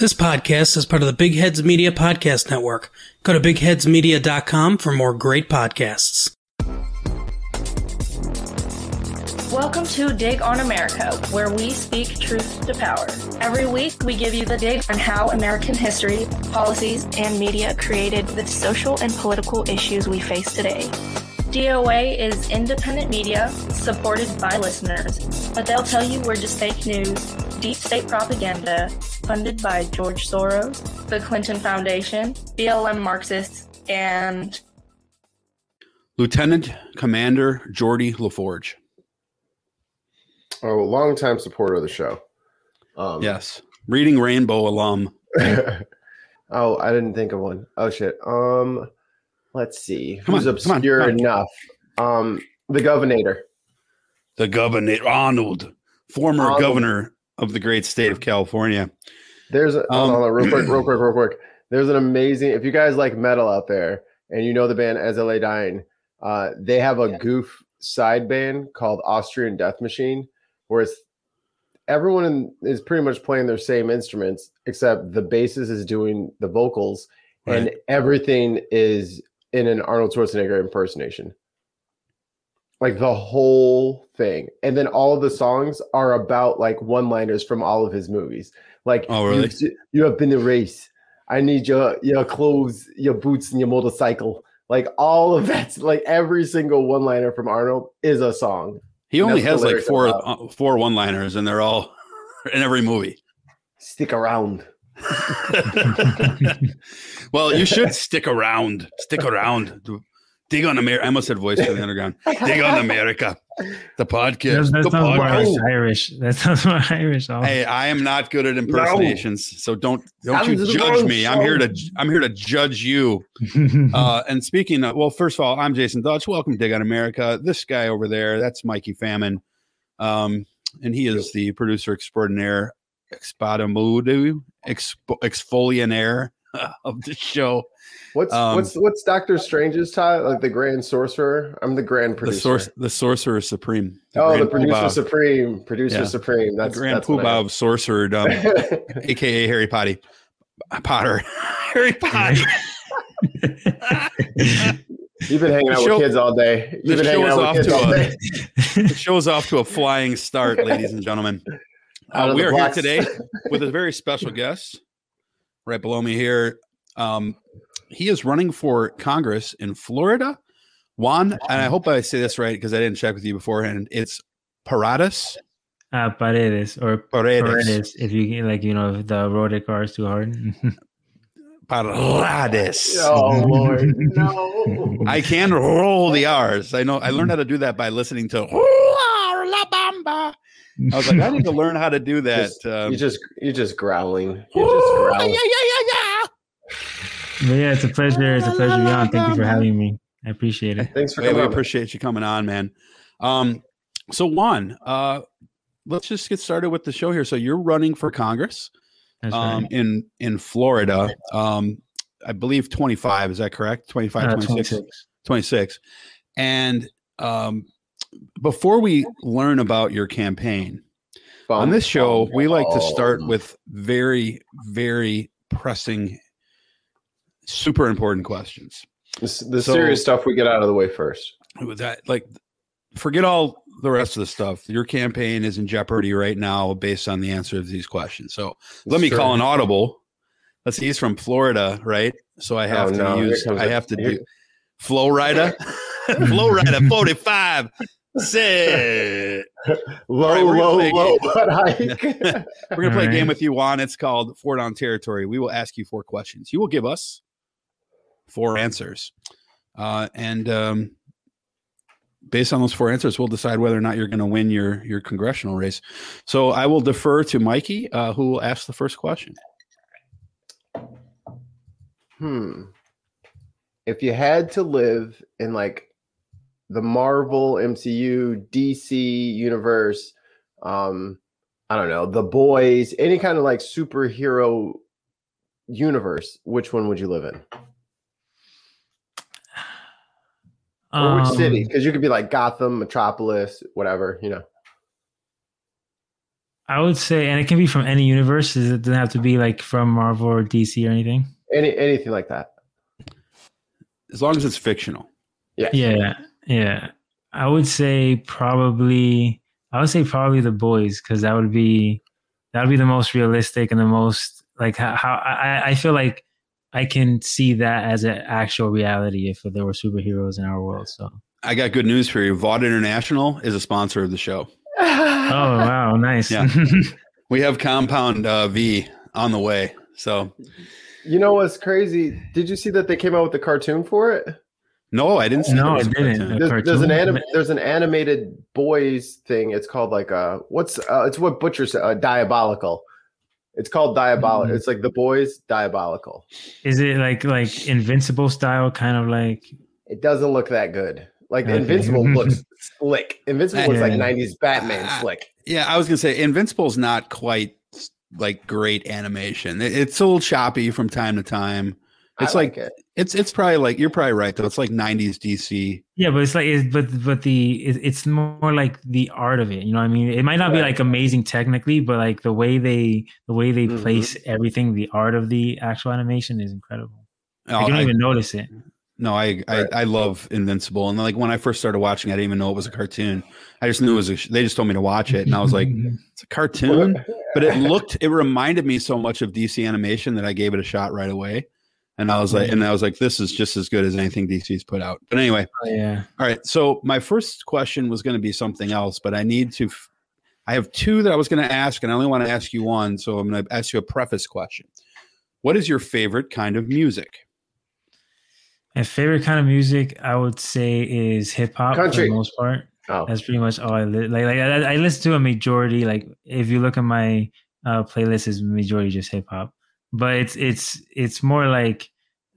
This podcast is part of the Big Heads Media Podcast Network. Go to bigheadsmedia.com for more great podcasts. Welcome to Dig on America, where we speak truth to power. Every week, we give you the dig on how American history, policies, and media created the social and political issues we face today. DOA is independent media supported by listeners, but they'll tell you we're just fake news, deep state propaganda, funded by George Soros, the Clinton Foundation, BLM Marxists, and Lieutenant Commander Geordi La Forge. Oh, a longtime supporter of the show. Um, Yes. Reading Rainbow alum. oh, I didn't think of one. Oh shit. Um, let's see. Come Who's on, come on, obscure come on. enough? Um, the Governor. The governor, Arnold, former Arnold. governor of the great state of California. There's a, Um, hold on, real quick, real quick, real quick. There's an amazing. If you guys like metal out there and you know the band As I Lay Dying, uh, they have a goof side band called Austrian Death Machine, where it's everyone in, is pretty much playing their same instruments except the bassist is doing the vocals and everything is in an Arnold Schwarzenegger impersonation. Like the whole thing. And then all of the songs are about like one-liners from all of his movies. Like Oh, really? you, you have been a race. I need your your clothes, your boots, and your motorcycle. Like all of that's like every single one-liner from Arnold is a song. He only has like four uh, four one liners, and they're all in every movie. Stick around. well, you should stick around. Stick around. Dig on America. I almost said voice for the underground. Dig on America. The podcast. That, the that sounds more podcast. Irish. That sounds more Irish. Oh, Hey, I am not good at impersonations, so don't don't you judge wrong, me. I'm here to I'm here to judge you. Uh, and speaking of, well, first of all, I'm Jason Dutch. Welcome to Dig on America. This guy over there, that's Mikey Famine. Um, and he is the producer extraordinaire, expadamudu, expo, exfolianaire of the show. What's Um, what's what's Doctor Strange's title? Like the Grand Sorcerer? I'm the Grand Producer. The source, the sorcerer supreme. oh, the Grand Producer Poobah. Supreme. Producer Yeah. Supreme. The That's Grand that's what Poobah of sorcererdom, am. aka Harry Potter. Potter, Harry Potter. You've been hanging out show- with kids all day. You've the been hanging show is out off with kids to all a- day. The show's off to a flying start, ladies and gentlemen. Uh, we the are here today with a very special guest right below me here. Um, he is running for Congress in Florida. Juan, and I hope I say this right because I didn't check with you beforehand. It's Paradas. uh, Paredes or Paredes. Paredes. If you like, you know, if the road the car is too hard. Parades. Oh Lord, no! I can roll the R's. I know. I learned how to do that by listening to La Bamba. I was like, I need to learn how to do that. Just- Um, you just you're just growling. You're just growling. But yeah, it's a pleasure. It's a pleasure to be on. Thank you for having me. I appreciate it. Thanks for Hey, we coming. on. appreciate you coming on, man. Um, so Juan, uh, let's just get started with the show here. So you're running for Congress That's um, in in Florida. Um, I believe 25. Is that correct? 25, Uh, 26, 26. 26. And um, before we learn about your campaign on this show, we like to start with very, very pressing, super important questions. the, the so- serious stuff. We get out of the way first. with that like forget all the rest of the stuff your campaign is in jeopardy right now based on the answer to these questions so let me Sure. call an audible let's see he's from florida right so i have Oh, to no, use i have to Here- do flow rider flow rider 45 say Low, right, low, play a low, game. but hike. we're gonna play a game with you juan it's called four down territory we will ask you four questions you will give us four answers uh, and um, based on those four answers we'll decide whether or not you're going to win your your congressional race so i will defer to mikey uh, who will ask the first question Hmm. If you had to live in like the Marvel MCU, DC universe, um, I don't know, the boys, any kind of like superhero universe, which one would you live in? Or which Um, city? Because you could be like Gotham, Metropolis, whatever, you know. I would say, and it can be from any universe. It doesn't have to be like from Marvel or DC or anything. Any anything like that. As long as it's fictional. Yeah. Yeah, yeah. I would say probably. I would say probably the boys because that would be that would be the most realistic and the most like how, how I I feel like I can see that as an actual reality if there were superheroes in our world. So. I got good news for you. Vought International is a sponsor of the show. Oh wow, nice. Yeah. We have Compound uh, V on the way. So You know what's crazy? Did you see that they came out with the cartoon for it? no, I didn't see. No, there was didn't. There's, there's an cartoon? anim- there's an animated boys thing. It's called like uh what's uh, it's what Butcher said uh, diabolical. It's called diabolical. Mhm. It's like the boys diabolical. Is it like like Invincible style, kind of like? It doesn't look that good. Like Okay. Invincible looks slick. Invincible looks like 90s Batman Ah. slick. Yeah, I was gonna say Invincible's not quite like great animation. It's a little choppy from time to time. It's I like, it. it's it's probably like you're probably right though. It's like '90s DC. Yeah, but it's like, it's, but but the it, it's more like the art of it. You know what I mean? It might not be like amazing technically, but like the way they the way they Mhm. place everything, the art of the actual animation is incredible. Oh, Like, you don't I- even notice it. no, I, I Right. I love Invincible, and like when I first started watching, I didn't even know it was a cartoon. I just knew it was. A, they just told me to watch it, and I was like, it's a cartoon. but it looked it reminded me so much of DC animation that I gave it a shot right away. And I was like, and I was like, this is just as good as anything DC's put out. But anyway, yeah. all right. So my first question was going to be something else, but I need to. f- I have two that I was going to ask, and I only want to ask you one. So I'm going to ask you a preface question. What is your favorite kind of music? My favorite kind of music, I would say, is hip hop for the most part. Oh, That's pretty much all I li- like. Like I, I listen to a majority. Like if you look at my uh, playlist, is majority just hip hop. But it's it's it's more like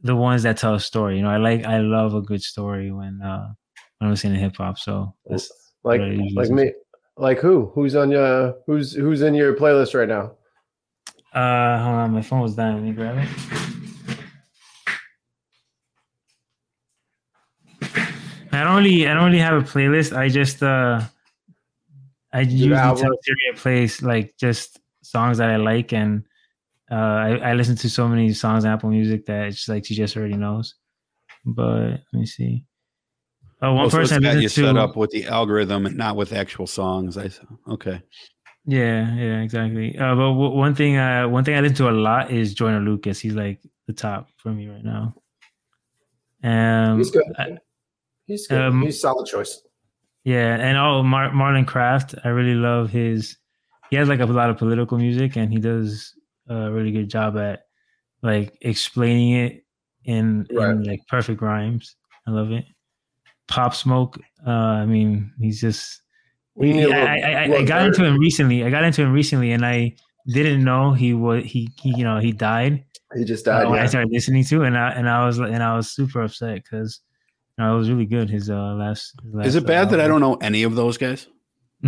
the ones that tell a story. You know, I like I love a good story when uh when I'm listening to hip hop. So like like me. Like who? Who's on your who's who's in your playlist right now? uh hold on, my phone was dying. Let me grab it. I don't really I don't really have a playlist. I just uh I usually tell to play like just songs that I like and uh I, I listen to so many songs on Apple Music that it's like she just already knows. But let me see. Oh, one Oh, so it's person I got you listen set to. up with the algorithm and not with actual songs. I okay. Yeah, yeah, exactly. Uh, but w- one thing, uh, one thing I listen to a lot is Joyner Lucas. He's like the top for me right now. Um, He's good. I- He's good. um, He's solid choice. yeah, and oh, Mar- Marlon Craft. I really love his. He has like a lot of political music, and he does a really good job at like explaining it in, in like perfect rhymes. I love it. Pop Smoke. Uh, I mean, he's just We need a little- I, I, I, I got into him recently. I got into him recently, and I didn't know he was he, he you know he died. He just uh, died. I started listening to, and I and I was and I was super upset because you know, it was really good. His uh, last, his last Is it bad uh, that I don't know any of those guys?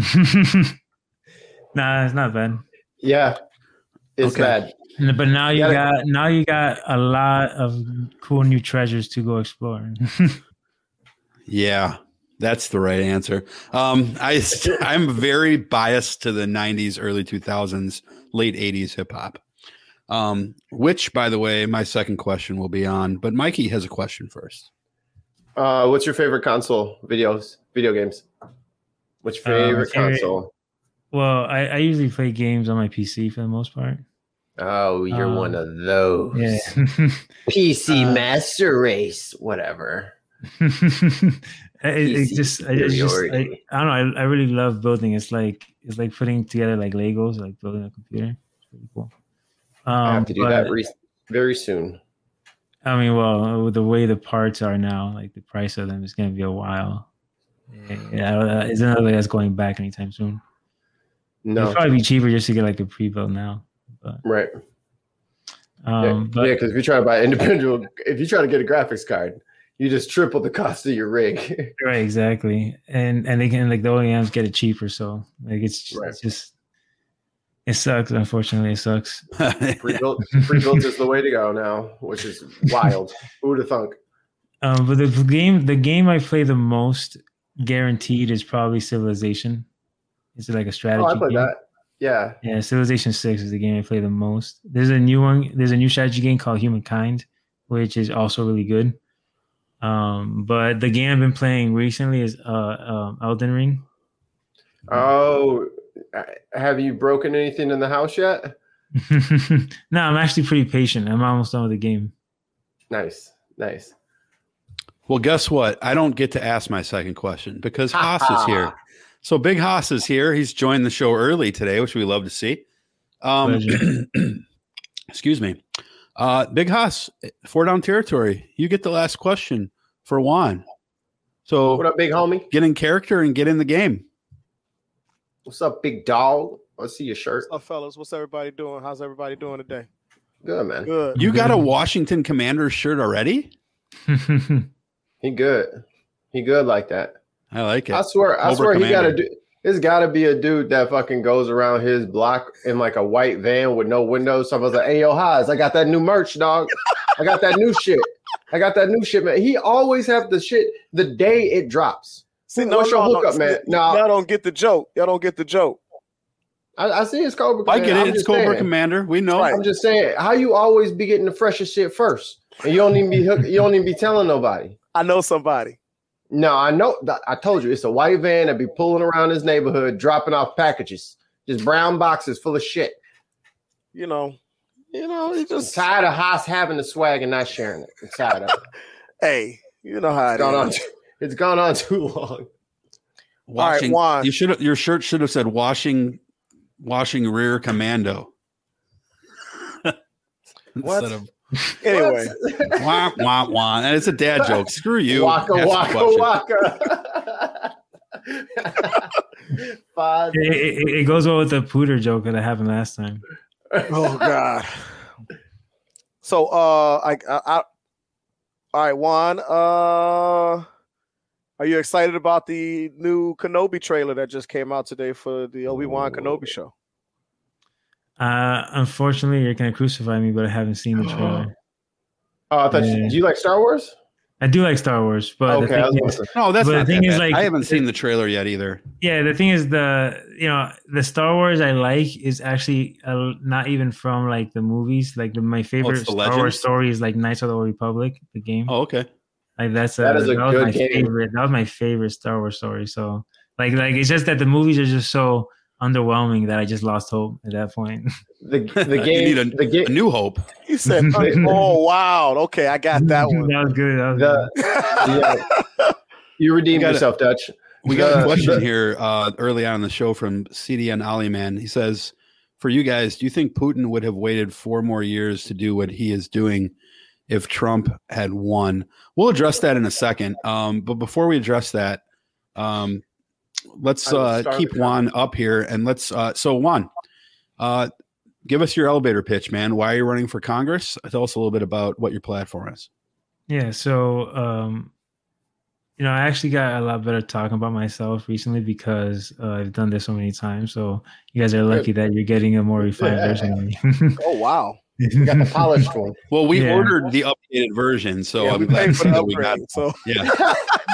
nah, it's not bad. Yeah, it's Okay. bad. But now you Gotta- got now you got a lot of cool new treasures to go explore. Yeah, that's the right answer. Um, I I'm very biased to the '90s, early 2000s, late '80s hip hop. Um, which, by the way, my second question will be on. But Mikey has a question first. Uh, what's your favorite console videos, video games? What's your Uh, favorite favorite- console? Well, I, I usually play games on my PC for the most part. Oh, you're uh, one of those. Yeah. PC Uh, Master Race, whatever. it, it just, I, just I. I don't know. I, I really love building. It's like it's like putting together like Legos, like building a computer. It's pretty cool. Um, I have to do but, that re- very soon. I mean, well, with the way the parts are now, like the price of them is going to be a while. Yeah, uh, it's another way that's going back anytime soon. No, It'd probably be cheaper just to get like a pre-built now. But right? um, yeah, but because if you try to buy individual, if you try to get a graphics card, you just triple the cost of your rig. right, exactly, and and they can like the OEMs get it cheaper, so like it's Right. it's just it sucks. Unfortunately, it sucks. Pre-built, pre-built is the way to go now, which is wild. Who would have thunk? Um, but the game, the game I play the most, guaranteed, is probably Civilization. It's like a strategy Oh, I played game. that. Yeah. Yeah, Civilization Six is the game I play the most. There's a new one. There's a new strategy game called Humankind, which is also really good. Um, but the game I've been playing recently is uh, um, Elden Ring. Oh, uh, have you broken anything in the house yet? no, I'm actually pretty patient. I'm almost done with the game. Nice, nice. Well, guess what? I don't get to ask my second question because Haas is here. So Big Haas is here. He's joined the show early today, which we love to see. Um, excuse me. Uh, Big Haas, four down territory. You get the last question for Juan. So What up, big homie? get in character and get in the game. What's up, big dog? Let's see your shirt. What's up, fellas? What's everybody doing? How's everybody doing today? Good man. Good. You got a Washington Commanders shirt already? He good. He good like that. I like it. I swear, I Cobra swear, he got Commander. to do. There's got to be a dude that fucking goes around his block in like a white van with no windows. Somebody's like, "Hey, yo, Highs, I got that new merch, dog. I got that new shit. I got that new shit, man." He always have the shit the day it drops. See, no, What's your hookup, man? No. Y'all don't get the joke. Y'all don't get the joke. I, I see it's Cobra. I get it. I'm It's Cobra saying. Commander. We know. Right. I'm just saying, how you always be getting the freshest shit first, and you don't even be hook, you don't even be telling nobody. I know somebody. No, I know. I told you, it's a white van that be pulling around his neighborhood, dropping off packages, just brown boxes full of shit. You know, you know, he I'm just tired of Haas having the swag and not sharing it. I'm tired of it. hey, you know how It's it gone on. is. Too, it's gone on too long. Washing, Juan. you should have your shirt should have said washing washing rear commando. What? Instead of Anyway, wah wah wah. And it's a dad joke. Screw you. waka waka waka. Five. it, it, it goes well with the pooter joke that happened last time. oh god. So, uh, I, I, I all right, Juan. Uh, are you excited about the new Kenobi trailer that just came out today for the Obi Wan Kenobi show? Uh, unfortunately, you're gonna crucify me, but I haven't seen the trailer. Oh, I thought you, Yeah. do you like Star Wars? I do like Star Wars, but okay, I the thing is. No, that's But the thing that is, bad. like, I haven't seen the trailer yet either. yeah, the thing is the you know the Star Wars I like is actually uh, not even from like the movies. Like the, my favorite Oh, the Star Legends? Wars story is like Knights of the Old Republic, the game. Oh, okay. Like that's a, That is a was good my game. favorite. That was my favorite Star Wars story. So like like it's just that the movies are just so underwhelming that I just lost hope at that point. The the You game. need a- the A game. new hope. He said, "Oh wow, okay, I got that one." that was good. That was The, yeah, you redeemed gotta- yourself, Dutch. We got a question here uh, early on in the show from CDN Aliman. He says, "For you guys, do you think Putin would have waited four more years to do what he is doing if Trump had won?" We'll address that in a second. Um, but before we address that, um, let's uh, keep with Juan up here and let's. Uh, so Juan, uh, give us your elevator pitch, man. Why are you running for Congress? Tell us a little bit about what your platform is. Yeah, so um, you know, I actually got a lot better talking about myself recently because uh, I've done this so many times. So you guys are lucky that you're getting a more refined version of me. Oh wow, You got the polished one. Well, we Yeah. ordered the updated version, so yeah, I'm glad paid for that we got. it. So Yeah.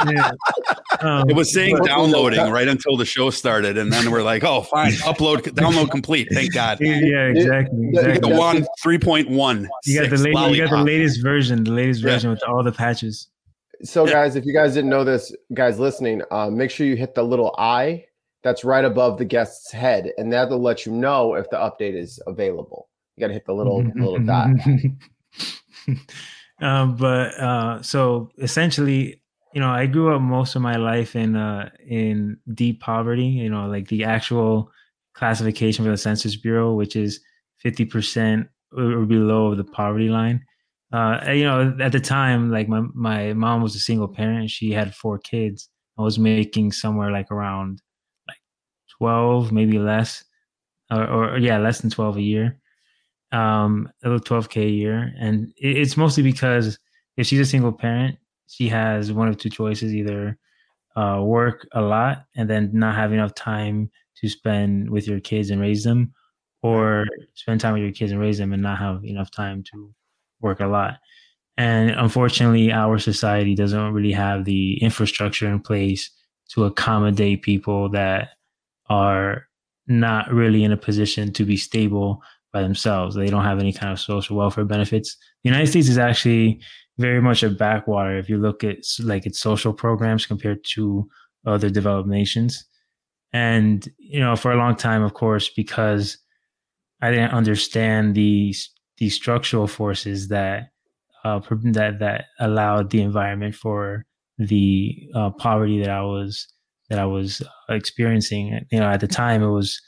yeah. Um, It was saying But- downloading right until the show started, and then we're like, "Oh, fine, upload, download complete." Thank God. yeah, exactly. Yeah, The one three point one. You got the latest, you got the latest version, the latest Yeah. version with all the patches. So, Yeah. guys, if you guys didn't know this, guys listening, uh, make sure you hit the little eye that's right above the guest's head, and that'll let you know if the update is available. Got to hit the little little dot. um, but uh, so essentially, you know, I grew up most of my life in uh, in deep poverty. You know, like the actual classification for the Census Bureau, which is fifty percent or below the poverty line. Uh, you know, at the time, like my my mom was a single parent. She had four kids. I was making somewhere like around like twelve, maybe less, or, or yeah, less than twelve a year um a little 12k a year. And it, it's mostly because if she's a single parent she has one of two choices either uh work a lot and then not have enough time to spend with your kids and raise them or spend time with your kids and raise them and not have enough time to work a lot. And unfortunately our society doesn't really have the infrastructure in place to accommodate people that are not really in a position to be stable by themselves. They don't have any kind of social welfare benefits. The United States is actually very much a backwater if you look at like its social programs compared to other developed nations. And you know, for a long time, of course, because I didn't understand the the structural forces that uh, that that allowed the environment for the uh, poverty that I was that I was experiencing. You know, at the time, it was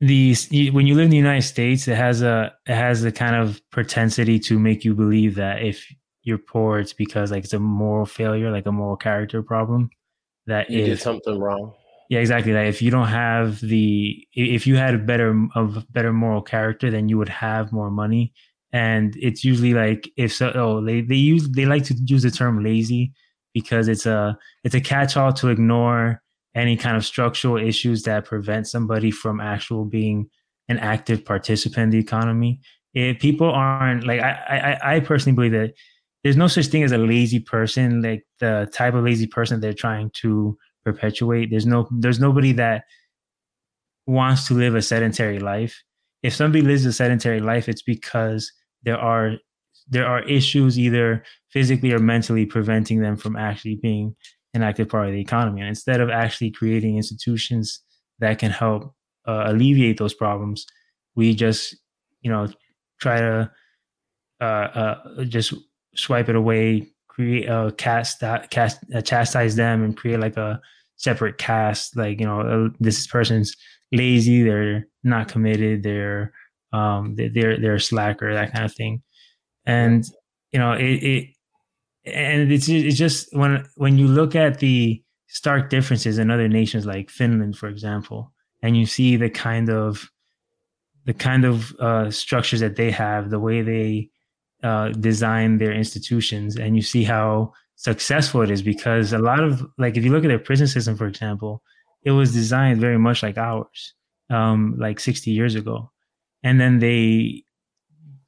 these when you live in the United States, it has a it has a kind of propensity to make you believe that if you're poor, it's because like it's a moral failure, like a moral character problem. That you if, did something wrong. Yeah, exactly. That if you don't have the, if you had a better of better moral character, then you would have more money. And it's usually like if so, oh, they they use they like to use the term lazy because it's a it's a catch all to ignore any kind of structural issues that prevent somebody from actual being an active participant in the economy. If people aren't like I, I, I personally believe that there's no such thing as a lazy person, like the type of lazy person they're trying to perpetuate. There's no there's nobody that wants to live a sedentary life. If somebody lives a sedentary life, it's because there are there are issues either physically or mentally preventing them from actually being an active part of the economy. And instead of actually creating institutions that can help uh, alleviate those problems, we just, you know, try to uh, uh, just swipe it away, create a cast, cast, uh, chastise them, and create like a separate cast. Like you know, uh, this person's lazy, they're not committed, they're um, they're they're a slacker, that kind of thing. And you know, it, it and it's it's just when when you look at the stark differences in other nations like Finland, for example, and you see the kind of the kind of uh, structures that they have, the way they uh, design their institutions, and you see how successful it is. Because a lot of like, if you look at their prison system, for example, it was designed very much like ours, um, like 60 years ago, and then they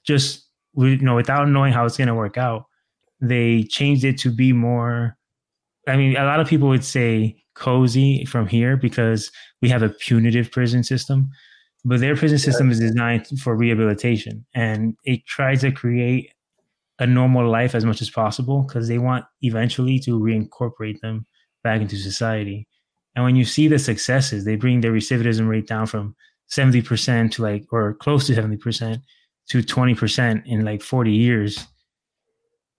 just you know without knowing how it's going to work out they changed it to be more i mean a lot of people would say cozy from here because we have a punitive prison system but their prison system is designed for rehabilitation and it tries to create a normal life as much as possible because they want eventually to reincorporate them back into society. And when you see the successes they bring their recidivism rate down from 70% to like or close to 70% to 20% in like 40 years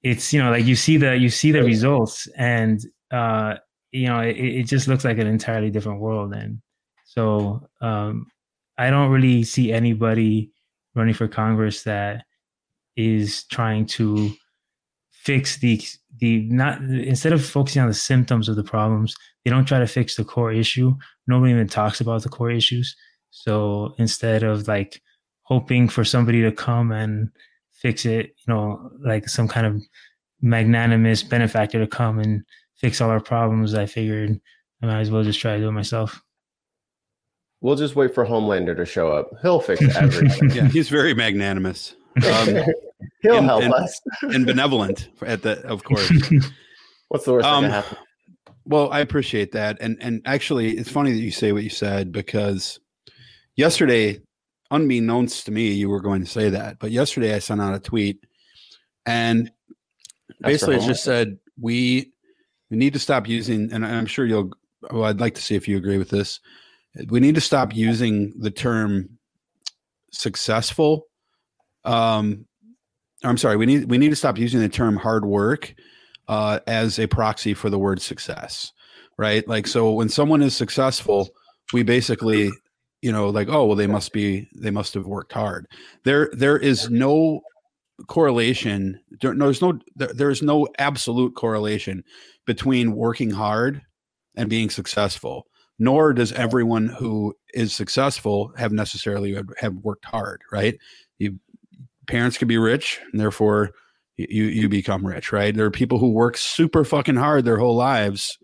it's you know like you see the you see the results and uh you know it, it just looks like an entirely different world. And so um i don't really see anybody running for congress that is trying to fix the the not instead of focusing on the symptoms of the problems they don't try to fix the core issue. Nobody even talks about the core issues. So instead of like hoping for somebody to come and fix it, you know, like some kind of magnanimous benefactor to come and fix all our problems, I figured I might as well just try to do it myself. We'll just wait for Homelander to show up. He'll fix everything. yeah, he's very magnanimous. Um, He'll and, help and, us. and benevolent at the, of course. What's the worst Um, that can happen? Well, I appreciate that, and and actually, it's funny that you say what you said because yesterday, unbeknownst to me, you were going to say that, but yesterday I sent out a tweet, and basically it just said we we need to stop using, and I'm sure you'll. Well, I'd like to see if you agree with this. We need to stop using the term successful. Um, I'm sorry. We need we need to stop using the term hard work uh, as a proxy for the word success, right? Like, so when someone is successful, we basically, you know, like, oh, well, they must be, they must have worked hard. There, there is no correlation. There, no, there's no, there, there's no absolute correlation between working hard and being successful. Nor does everyone who is successful have necessarily have, have worked hard, right? You parents can be rich, and therefore you you become rich, right? There are people who work super fucking hard their whole lives,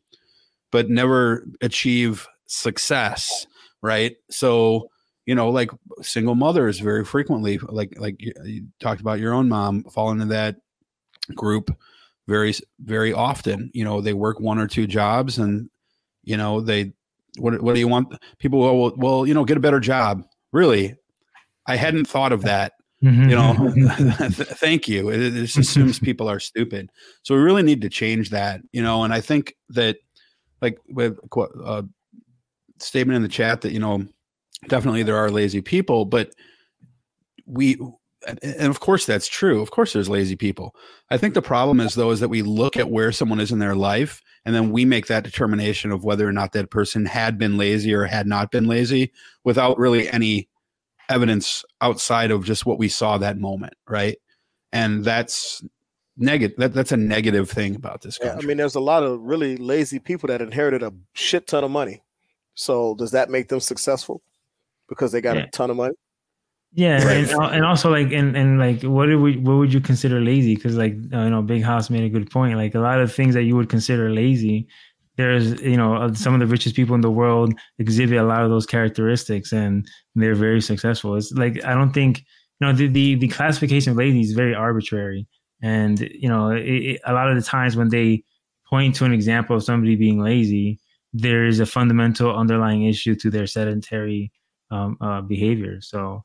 but never achieve success, right? So you know, like single mothers very frequently, like like you, you talked about your own mom, fall into that group very very often. You know, they work one or two jobs, and you know they what what do you want? People will well, well, you know, get a better job. Really, I hadn't thought of that. Mhm. You know, thank you. It, it just assumes people are stupid. So we really need to change that. You know, and I think that like with uh, statement in the chat that you know definitely there are lazy people, but we and of course that's true. Of course there's lazy people. I think the problem is though is that we look at where someone is in their life and then we make that determination of whether or not that person had been lazy or had not been lazy without really any evidence outside of just what we saw that moment, right? And that's negative that, that's a negative thing about this Yeah. I mean, there's a lot of really lazy people that inherited a shit ton of money. So does that make them successful because they got Yeah. a ton of money? Yeah, Right. and, and also like and, and like what do we what would you consider lazy? Because like uh, you know, Big House made a good point. Like a lot of things that you would consider lazy, there's you know uh, some of the richest people in the world exhibit a lot of those characteristics, and they're very successful. It's like I don't think you know the the, the classification of lazy is very arbitrary, and you know it, it, a lot of the times when they point to an example of somebody being lazy, there is a fundamental underlying issue to their sedentary um, uh, behavior. So.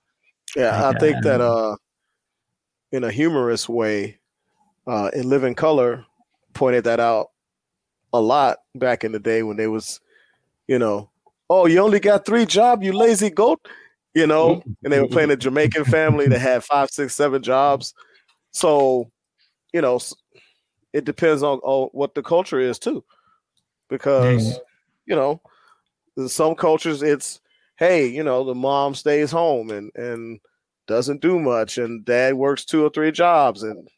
Yeah, I Yeah. think that uh, in a humorous way, uh, in Living Color pointed that out a lot back in the day when they was, you know, oh, you only got three jobs, you lazy goat, you know, and they were playing a Jamaican family that had five, six, seven jobs. So, you know, it depends on, on what the culture is too, because. You know, some cultures it's hey, you know, the mom stays home and and doesn't do much, and dad works two or three jobs, and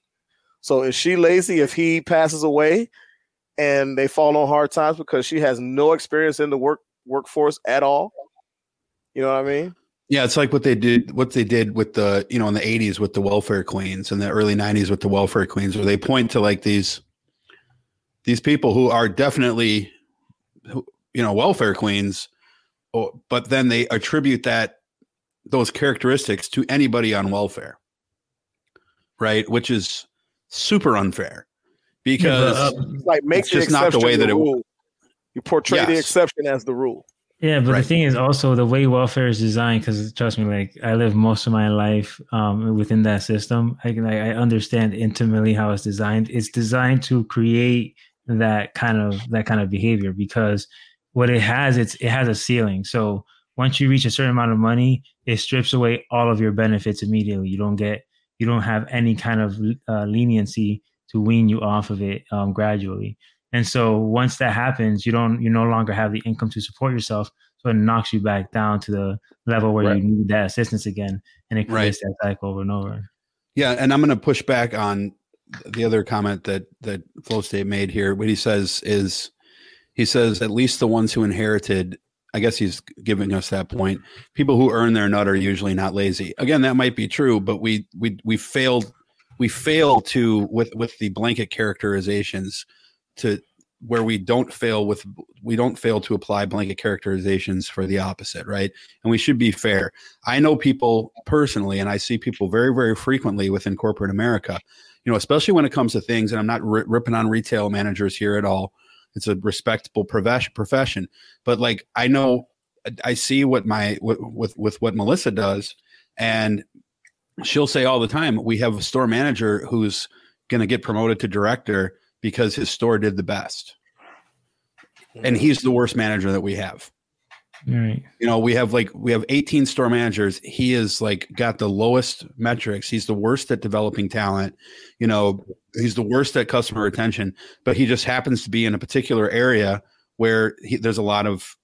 so is she lazy if he passes away and they fall on hard times because she has no experience in the work workforce at all? You know what I mean? Yeah, it's like what they did what they did with the, you know, in the 80s with the welfare queens and the early 90s with the welfare queens where they point to like these these people who are definitely you know, welfare queens or, but then they attribute that those characteristics to anybody on welfare. Right? Which is super unfair because uh, It's like make It's the just not the exception way that it- rule. You portray the exception as the rule. Yeah, but Right. the thing is also the way welfare is designed. Because trust me, like I live most of my life um, within that system. I can, I I understand intimately how it's designed. It's designed to create that kind of that kind of behavior because what it has, it's it has a ceiling. So once you reach a certain amount of money, it strips away all of your benefits immediately. You don't get you don't have any kind of uh, leniency to wean you off of it um, gradually. And so once that happens, you don't you no longer have the income to support yourself. So it knocks you back down to the level where Right. you need that assistance again, and it Right. creates that cycle over and over. Yeah, and I'm going to push back on the other comment that that Flow State made here. What he says is, he says at least the ones who inherited. I guess he's giving us that point. People who earn their nut are usually not lazy. Again, that might be true, but we we we failed. We fail to with with the blanket characterizations to where we don't fail with we don't fail to apply blanket characterizations for the opposite, right? And we should be fair. I know people personally, and I see people very, very frequently within corporate America, you know, especially when it comes to things, and I'm not ri ripping on retail managers here at all. It's a respectable profession, profession. But like, I know, I see what my, with, with, with what Melissa does, and she'll say all the time, we have a store manager who's going to get promoted to director because his store did the best. And mm. he's the worst manager that we have Right. you know we have like we have 18 store managers. He is like got the lowest metrics. He's the worst at developing talent. You know he's the worst at customer retention. But he just happens to be in a particular area where he, there's a lot of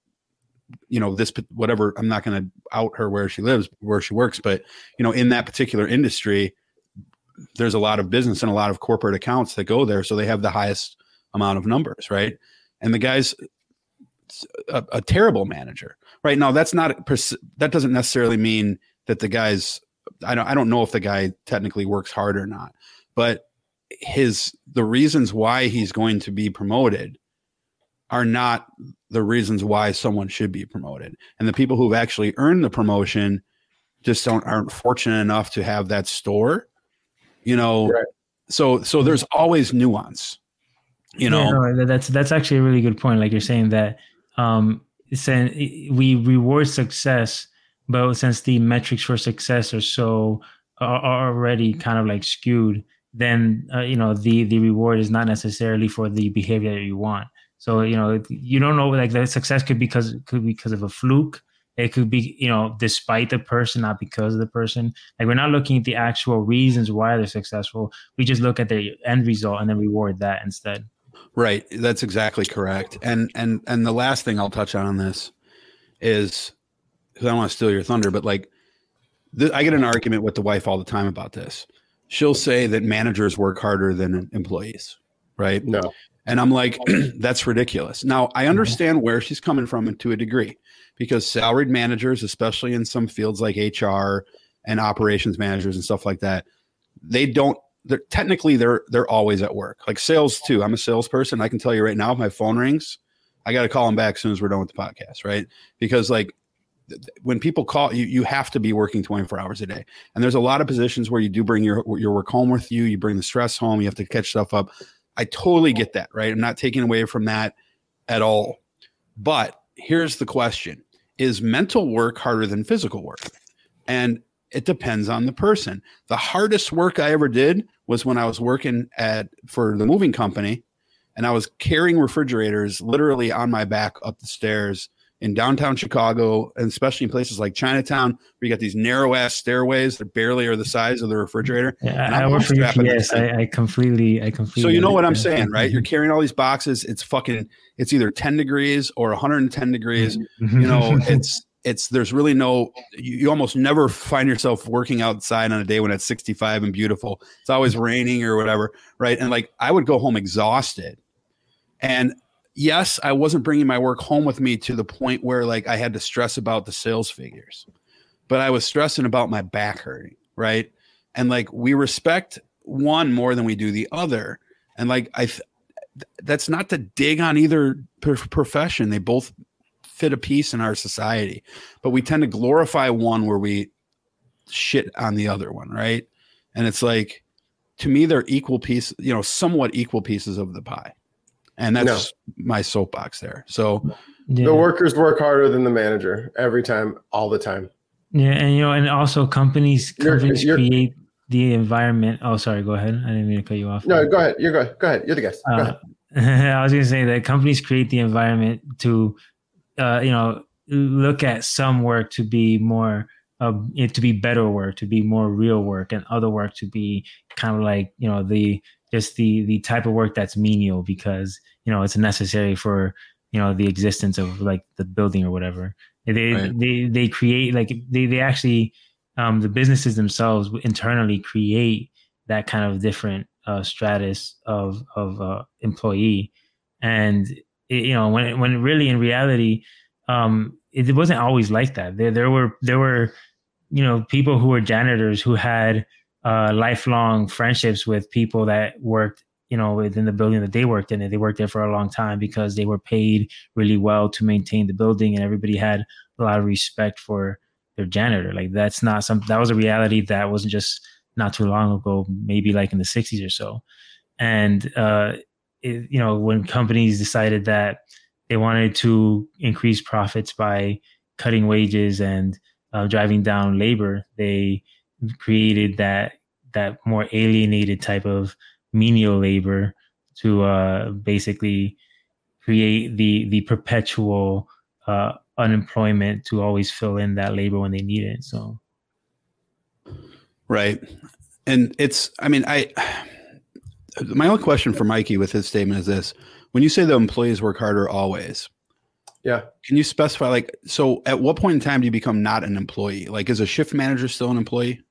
you know this whatever i'm not going to out her where she lives where she works but you know in that particular industry there's a lot of business and a lot of corporate accounts that go there so they have the highest amount of numbers right? And the guy's a, a terrible manager right now that's not pers- that doesn't necessarily mean that the guy's I don't I don't know if the guy technically works hard or not but his the reasons why he's going to be promoted are not the reasons why someone should be promoted and the people who've actually earned the promotion just don't aren't fortunate enough to have that store you know Right. so so there's always nuance you know Yeah, no, that's that's actually a really good point. Like you're saying that um, since we reward success, but since the metrics for success are so are, already kind of like skewed, then uh, you know the the reward is not necessarily for the behavior that you want. So you know you don't know like the success could be because could be because of a fluke. It could be you know despite the person, not because of the person. Like we're not looking at the actual reasons why they're successful. We just look at the end result and then reward that instead. Right. That's exactly correct. And and and the last thing I'll touch on on this is because I don't want to steal your thunder, but like th- I get an argument with the wife all the time about this. She'll say that managers work harder than employees, right? No. And I'm like, that's ridiculous. Now, I mm-hmm. understand where she's coming from to a degree because salaried managers, especially in some fields like HR and operations managers and stuff like that, they don't they're technically they're they're always at work. Like sales too. I'm a salesperson. I can tell you right now, if my phone rings, I got to call them back as soon as we're done with the podcast, right? Because like when people call you, you have to be working 24 hours a day. And there's a lot of positions where you do bring your your work home with you. You bring the stress home. You have to catch stuff up. I totally get that, right? I'm not taking away from that at all. But here's the question: Is mental work harder than physical work? And it depends on the person. The hardest work I ever did was when I was working at for the moving company and I was carrying refrigerators literally on my back up the stairs in downtown Chicago, and especially in places like Chinatown, where you got these narrow ass stairways that barely are the size of the refrigerator. Yeah, I work for UPS. I, I completely, I completely. So you know what I'm saying, right? You're carrying all these boxes. It's fucking. It's either 10 degrees or 110 degrees. Mm-hmm. You know, it's it's there's really no you, you, almost never find yourself working outside on a day when it's 65 and beautiful. It's always raining or whatever right? And like i would go home exhausted. And yes i wasn't bringing my work home with me to the point where like i had to stress about the sales figures but i was stressing about my back hurting right? And like we respect one more than we do the other. And like i th- that's not to dig on either profession. They both fit a piece in our society, but we tend to glorify one where we shit on the other one, right? And it's like to me they're equal piece, you know, somewhat equal pieces of the pie. And that's no. my soapbox there. So yeah. the workers work harder than the manager every time, all the time. Yeah, and you know, and also companies companies you're, you're, create the environment. Oh, sorry, go ahead. I didn't mean to cut you off. No, go ahead. You're go. Go ahead. You're the guest. Go uh, ahead. I was going to say that companies create the environment to uh, you know look at some work to be more uh, it to be better work to be more real work and other work to be kind of like you know the just the the type of work that's menial because you know it's necessary for you know the existence of like the building or whatever they right. they they create like they they actually um the businesses themselves internally create that kind of different uh stratus of of uh employee and it, you know when when really in reality um it, it wasn't always like that. There there were there were you know people who were janitors who had uh lifelong friendships with people that worked you know within the building that they worked in and they worked there for a long time because they were paid really well to maintain the building and everybody had a lot of respect for their janitor. Like that's not some that was a reality that wasn't just not too long ago maybe like in the 60s or so. And uh it, you know, when companies decided that they wanted to increase profits by cutting wages and uh, driving down labor, they created that that more alienated type of menial labor to uh, basically create the the perpetual uh, unemployment to always fill in that labor when they need it. So, right, and it's I mean I my only question for Mikey with his statement is this: When you say the employees work harder always, yeah, can you specify like so? At what point in time do you become not an employee? Like, is a shift manager still an employee?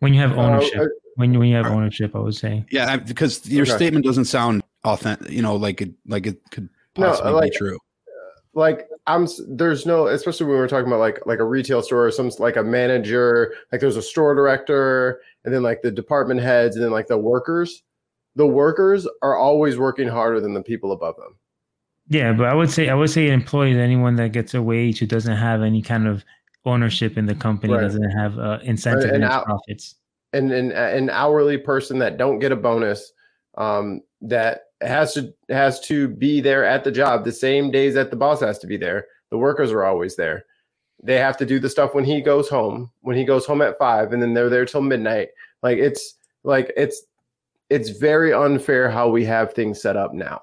When you have uh, ownership, uh, when when you have ownership, I would say. Yeah, because your okay. statement doesn't sound authentic. You know, like it like it could possibly no, like, be true. Like I'm, there's no, especially when we're talking about like like a retail store, or some like a manager, like there's a store director, and then like the department heads and then like the workers. The workers are always working harder than the people above them. Yeah but i would say i would say an employee is anyone that gets a wage who doesn't have any kind of ownership in the company right. doesn't have uh, incentive and, and profits. and, and an hourly person that don't get a bonus um, that has to has to be there at the job the same days that the boss has to be there. The workers are always there. They have to do the stuff when he goes home. When he goes home at five, and then they're there till midnight. Like it's like it's it's very unfair how we have things set up now,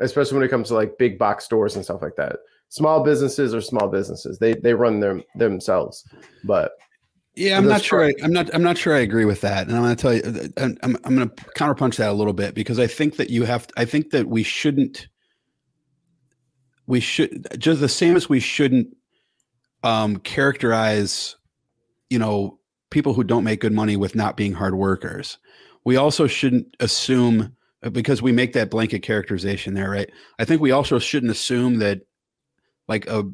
especially when it comes to like big box stores and stuff like that. Small businesses are small businesses. They they run them themselves, but yeah, I'm not sure. I, am not. I'm not sure. I agree with that, and I'm going to tell you. Uh, uh, I'm. I'm going to counterpunch that a little bit because I think that you have. I think that we shouldn't. We should just the same as we shouldn't um, characterize, you know, people who don't make good money with not being hard workers. We also shouldn't assume uh, because we make that blanket characterization there, right? I think we also shouldn't assume that like a,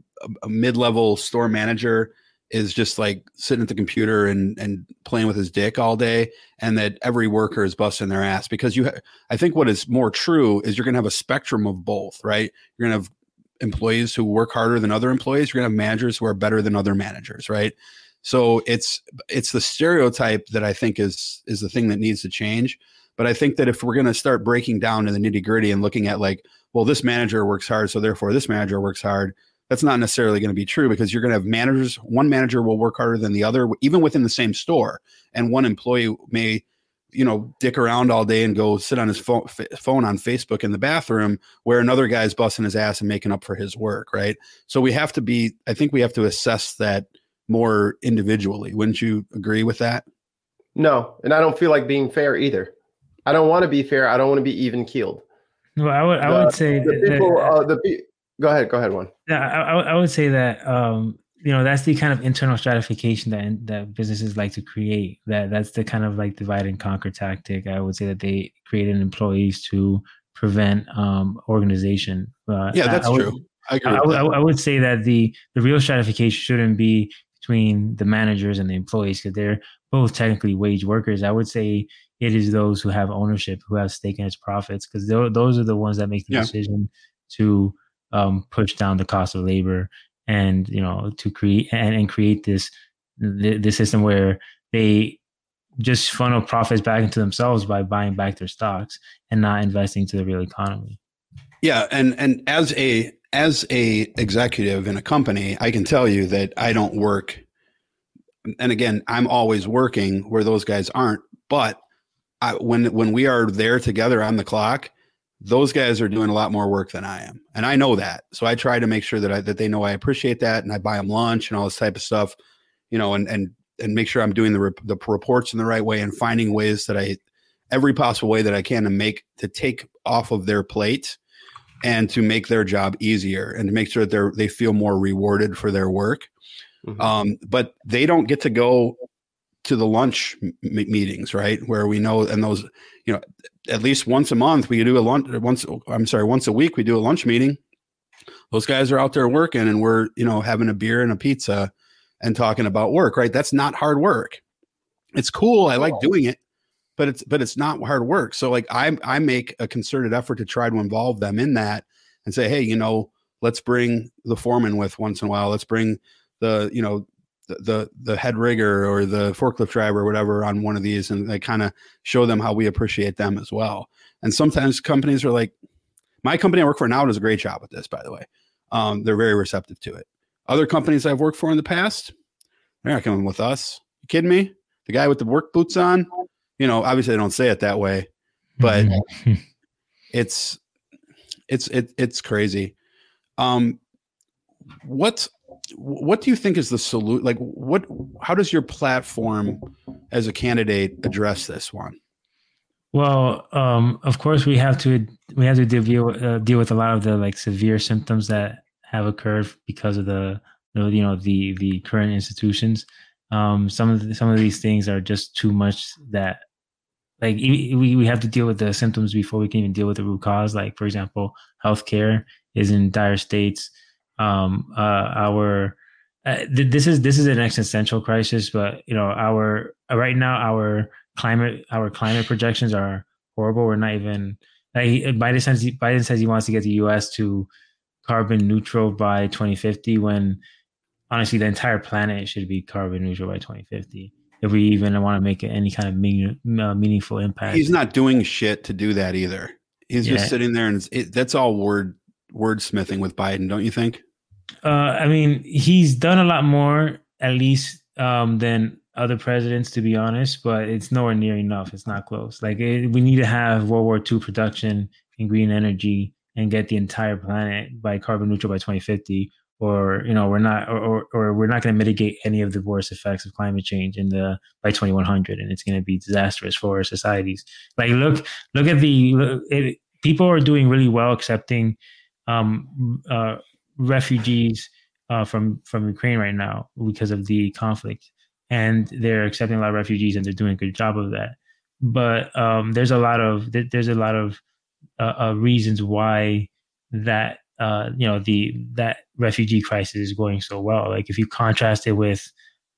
a mid-level store manager is just like sitting at the computer and and playing with his dick all day and that every worker is busting their ass because you ha- I think what is more true is you're going to have a spectrum of both, right? You're going to have employees who work harder than other employees, you're going to have managers who are better than other managers, right? So it's it's the stereotype that I think is is the thing that needs to change. But I think that if we're going to start breaking down to the nitty gritty and looking at like, well, this manager works hard, so therefore this manager works hard, that's not necessarily going to be true because you're going to have managers. One manager will work harder than the other, even within the same store, and one employee may, you know, dick around all day and go sit on his phone, phone on Facebook in the bathroom, where another guy's busting his ass and making up for his work, right? So we have to be. I think we have to assess that more individually. Wouldn't you agree with that? No, and I don't feel like being fair either. I don't want to be fair. I don't want to be even keeled. Well, I would. I would say the people. That, uh, the Go ahead. Go ahead. One. Yeah, I, I would say that um, you know that's the kind of internal stratification that that businesses like to create. That that's the kind of like divide and conquer tactic. I would say that they created employees to prevent um, organization. Uh, yeah, that's I, I would, true. I agree. I, I, would say that the the real stratification shouldn't be between the managers and the employees because they're both technically wage workers. I would say it is those who have ownership, who have stake in its profits, because those are the ones that make the yeah. decision to um, push down the cost of labor and you know to create and, and create this this system where they just funnel profits back into themselves by buying back their stocks and not investing to the real economy. Yeah, and and as a as a executive in a company, I can tell you that I don't work. And again, I'm always working where those guys aren't. But I, when when we are there together on the clock, those guys are doing a lot more work than I am, and I know that. So I try to make sure that I that they know I appreciate that, and I buy them lunch and all this type of stuff, you know, and and and make sure I'm doing the the reports in the right way and finding ways that I every possible way that I can to make to take off of their plate and to make their job easier and to make sure that they they feel more rewarded for their work. Mm-hmm. Um, but they don't get to go to the lunch m- meetings, right? Where we know, and those, you know, at least once a month we do a lunch. Once, I'm sorry, once a week we do a lunch meeting. Those guys are out there working, and we're, you know, having a beer and a pizza, and talking about work. Right? That's not hard work. It's cool. I like doing it, but it's but it's not hard work. So like I I make a concerted effort to try to involve them in that and say, hey, you know, let's bring the foreman with once in a while. Let's bring the you know the the head rigger or the forklift driver or whatever on one of these and they kind of show them how we appreciate them as well. And sometimes companies are like my company i work for now does a great job with this by the way. Um, they're very receptive to it. Other companies i've worked for in the past they're not coming with us. You kidding me? The guy with the work boots on you know obviously they don't say it that way but it's it's it, it's crazy. Um what what do you think is the solution? Like, what? How does your platform as a candidate address this one? Well, um, of course, we have to we have to deal uh, deal with a lot of the like severe symptoms that have occurred because of the you know the the current institutions. Um, some of the, some of these things are just too much that like we we have to deal with the symptoms before we can even deal with the root cause. Like for example, healthcare is in dire states um, uh, our uh, th- this is this is an existential crisis, but you know our uh, right now our climate our climate projections are horrible. We're not even like, Biden says Biden says he wants to get the U.S. to carbon neutral by 2050 when honestly the entire planet should be carbon neutral by 2050 if we even want to make any kind of meaning, uh, meaningful impact. He's not doing shit to do that either. He's Yeah. just sitting there, and it, that's all word wordsmithing with Biden, don't you think? Uh, I mean, he's done a lot more, at least, um, than other presidents, to be honest. But it's nowhere near enough. It's not close. Like it, we need to have World War II production in green energy and get the entire planet by carbon neutral by 2050. Or you know, we're not, or or, we're not going to mitigate any of the worst effects of climate change in the by 2100, and it's going to be disastrous for our societies. Like look, look at the look, it, people are doing really well accepting um, uh, refugees uh, from from Ukraine right now because of the conflict, and they're accepting a lot of refugees, and they're doing a good job of that. But um, there's a lot of there's a lot of uh, uh, reasons why that uh, you know the that refugee crisis is going so well. Like if you contrast it with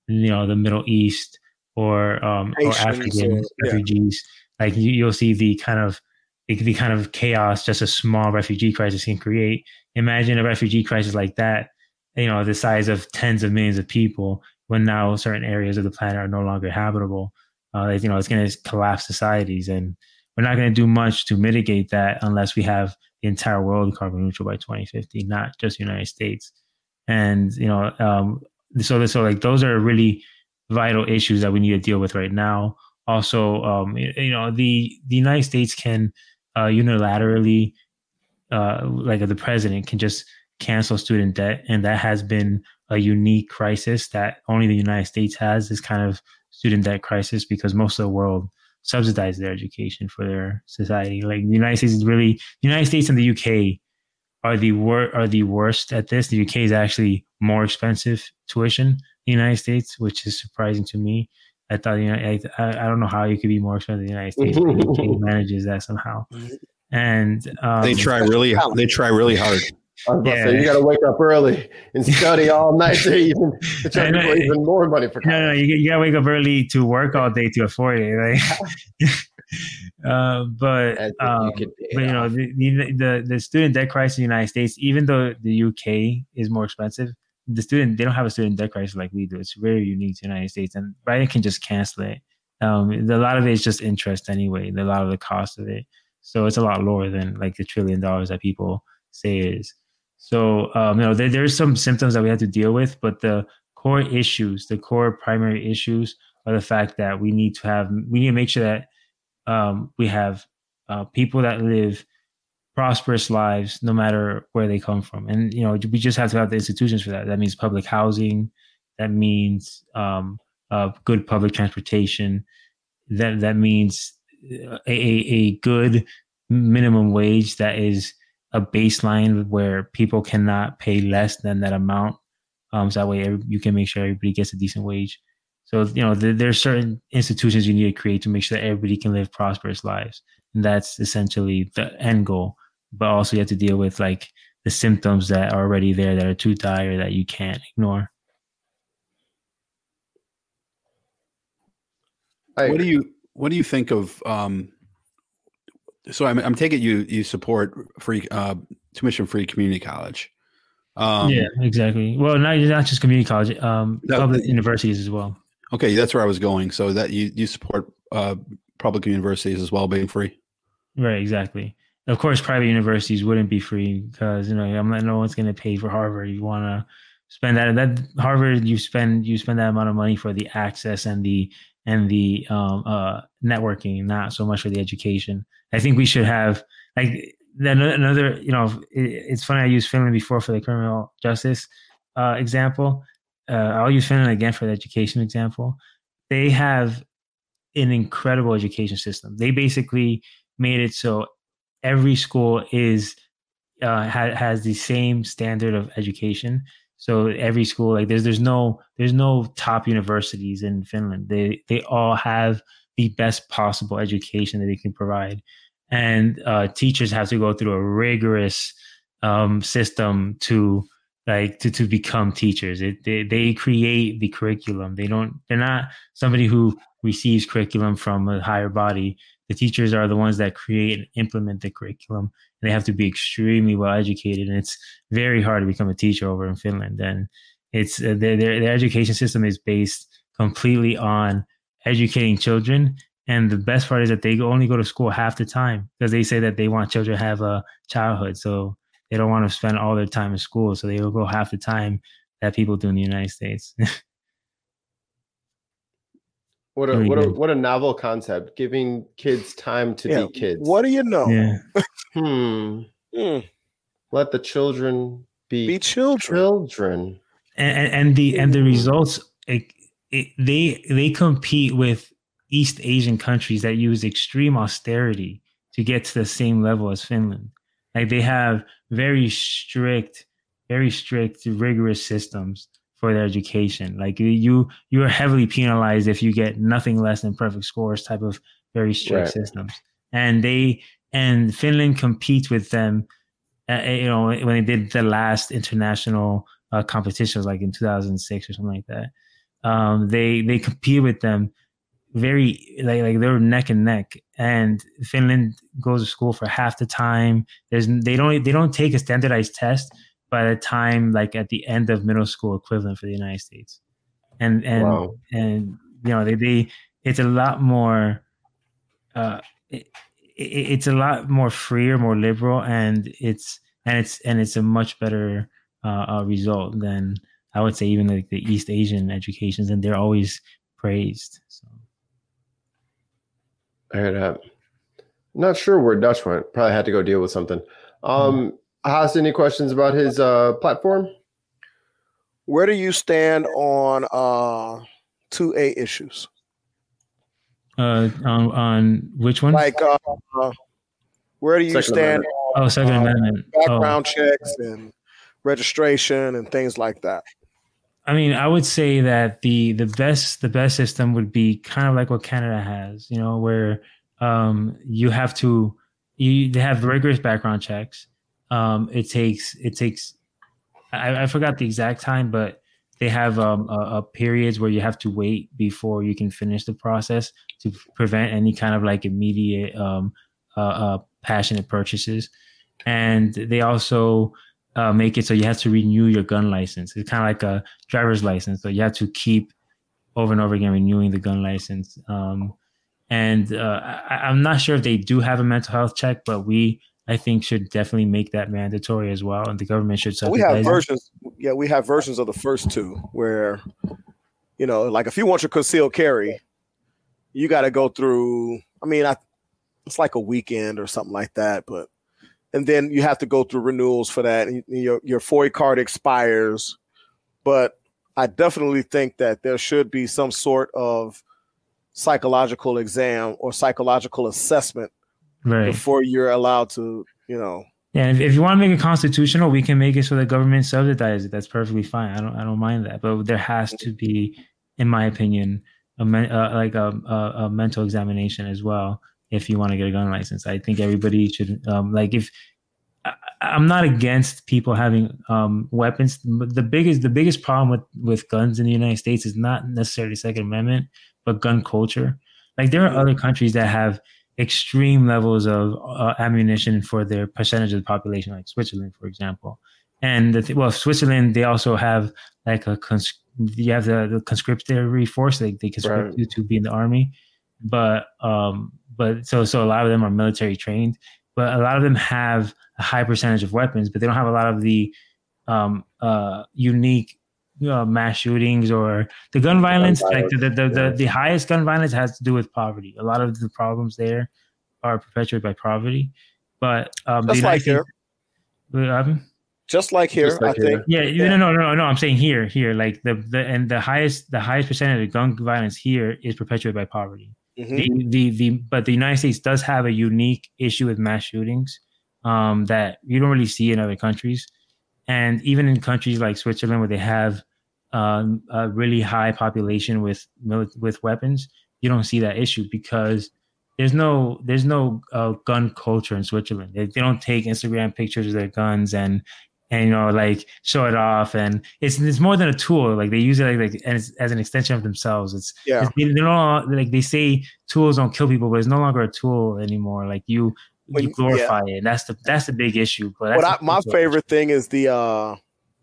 you know the Middle East or um, or African or- yeah. refugees, like you, you'll see the kind of the kind of chaos just a small refugee crisis can create. Imagine a refugee crisis like that, you know, the size of tens of millions of people, when now certain areas of the planet are no longer habitable. Uh, you know, it's going to collapse societies, and we're not going to do much to mitigate that unless we have the entire world carbon neutral by 2050, not just the United States. And you know, um, so so like those are really vital issues that we need to deal with right now. Also, um, you know, the the United States can uh, unilaterally, uh, like the president can just cancel student debt, and that has been a unique crisis that only the United States has. This kind of student debt crisis because most of the world subsidize their education for their society. Like the United States is really the United States and the UK are the wor- are the worst at this. The UK is actually more expensive tuition than the United States, which is surprising to me. I thought you know I, I don't know how you could be more expensive than the United States. the UK manages that somehow, and um, they try really, they try really hard. I was about to Yeah. say, you got to wake up early and study all night to even to try I to get even more money for No, no, college. you, you gotta wake up early to work all day to afford it. Like, uh, but um, you could pay it but you know the, the the the student debt crisis in the United States, even though the UK is more expensive, the student they don't have a student debt crisis like we do. It's very unique to the United States, and Biden can just cancel it. Um, a lot of it is just interest anyway. A lot of the cost of it, so it's a lot lower than like the trillion dollars that people say is. So um, you know there, there's some symptoms that we have to deal with, but the core issues, the core primary issues, are the fact that we need to have we need to make sure that um, we have uh, people that live prosperous lives no matter where they come from. And you know we just have to have the institutions for that. That means public housing. That means um, uh, good public transportation. That that means a, a, a good minimum wage that is a baseline where people cannot pay less than that amount. Um, so that way every, you can make sure everybody gets a decent wage. So you know there, there are certain institutions you need to create to make sure that everybody can live prosperous lives. And that's essentially the end goal. But also you have to deal with like the symptoms that are already there that are too dire that you can't ignore. I what do you what do you think of um so i'm, I'm taking you you support free uh tuition free community college. Um yeah exactly. Well not, not just community college um No, public universities as well. Okay that's where i was going. So that you you support uh public universities as well being free? Right exactly. Of course private universities wouldn't be free because you know i'm not no one's going to pay for harvard. You want to spend that that harvard you spend you spend that amount of money for the access and the and the um uh networking not so much for the education. I think we should have like then another you know it, it's funny i used finland before for the criminal justice uh example. Uh i'll use finland again for the education example. They have an incredible education system. They basically made it so every school is uh, ha- has the same standard of education. So every school, like there's there's no there's no top universities in Finland. They they all have the best possible education that they can provide, and uh, teachers have to go through a rigorous um, system to like to, to become teachers. It, they they create the curriculum. They don't. They're not somebody who receives curriculum from a higher body the teachers are the ones that create and implement the curriculum and they have to be extremely well educated and it's very hard to become a teacher over in finland and it's uh, their, their, their education system is based completely on educating children And the best part is that they only go to school half the time because they say that they want children to have a childhood. So they don't want to spend all their time in school. So they will go half the time that people do in the United States. What a what a what a novel concept, giving kids time to Yeah, be kids. What do you know? yeah. Hmm. Hmm, Let the children be, be children. children. and, and- and the and the results it, it, they they compete with East Asian countries that use extreme austerity to get to the same level as Finland. Like they have very strict, very strict, rigorous systems for their education. Like you you are heavily penalized if you get nothing less than perfect scores. Type of very strict Right. systems, and they and Finland competes with them. Uh, you know when they did the last international uh, competitions like in 2006 or something like that. Um, they they compete with them very like like they're neck and neck. And Finland goes to school for half the time. There's they don't they don't take a standardized test by the time like at the end of middle school equivalent for the United States. And and Wow. and you know they, they it's a lot more uh it, it, it's a lot more freer more liberal and it's and it's and it's a much better uh, uh result than i would say even like the east asian educations and they're always praised so I heard that. Not sure where Dutch went. Probably had to go deal with something. Um, Haas, any questions about his uh platform? Where do you stand on uh two A issues? uh on on which one? Like uh, uh, where do you Second stand oh second uh, amendment on Oh. background checks and registration and things like that? I mean, I would say that the the best the best system would be kind of like what Canada has, you know, where um, you have to you they have rigorous background checks. Um, it takes it takes I, I forgot the exact time, but they have um, a, a periods where you have to wait before you can finish the process to prevent any kind of like immediate um, uh, uh, passionate purchases. And they also uh, make it so you have to renew your gun license. It's kind of like a driver's license, so you have to keep over and over again renewing the gun license. Um, and uh, I, I'm not sure if they do have a mental health check, but we I think should definitely make that mandatory as well, and the government should. we have subsidize it. versions. Yeah, we have versions of the first two where, you know, like if you want your concealed carry, you got to go through. I mean, I, it's like a weekend or something like that, but and then you have to go through renewals for that, and your your FOID card expires. But I definitely think that there should be some sort of psychological exam or psychological assessment right. before you're allowed to, you know, Yeah, if, if you want to make it constitutional, we can make it so the government subsidizes it. That's perfectly fine. I don't I don't mind that. But there has to be, in my opinion, a men, uh, like a, a, a mental examination as well if you want to get a gun license. I think everybody should um, like if I, I'm not against people having um, weapons. But The biggest the biggest problem with with guns in the United States is not necessarily Second Amendment, but gun culture. Like there are other countries that have extreme levels of uh, ammunition for their percentage of the population, like Switzerland, for example. And the th- well, Switzerland, they also have like a cons- you have the, the conscriptory force, like they conscript Right. you to be in the army. But um, but so so a lot of them are military trained, but a lot of them have a high percentage of weapons, but they don't have a lot of the um, uh, unique uh, mass shootings or the gun violence. like the the, the, yeah. the the highest gun violence has to do with poverty. A lot of the problems there are perpetuated by poverty. But um, just like here, States- um, just like here, Just like I think. yeah, yeah, no, no, no, no. I'm saying here, here, like the, the and the highest, the highest percentage of gun violence here is perpetuated by poverty. Mhm. The, the, the, but the United States does have a unique issue with mass shootings um, that you don't really see in other countries, and even in countries like Switzerland where they have um, a really high population with with weapons, you don't see that issue because there's no there's no uh, gun culture in Switzerland. They, they don't take Instagram pictures of their guns and and you know like show it off and it's it's more than a tool. Like they use it like, like as, as an extension of themselves. It's Yeah. it's, they're no like they say tools don't kill people, but it's no longer a tool anymore. Like you When- you glorify it. And that's the that's the big issue. But I, my favorite thing is the uh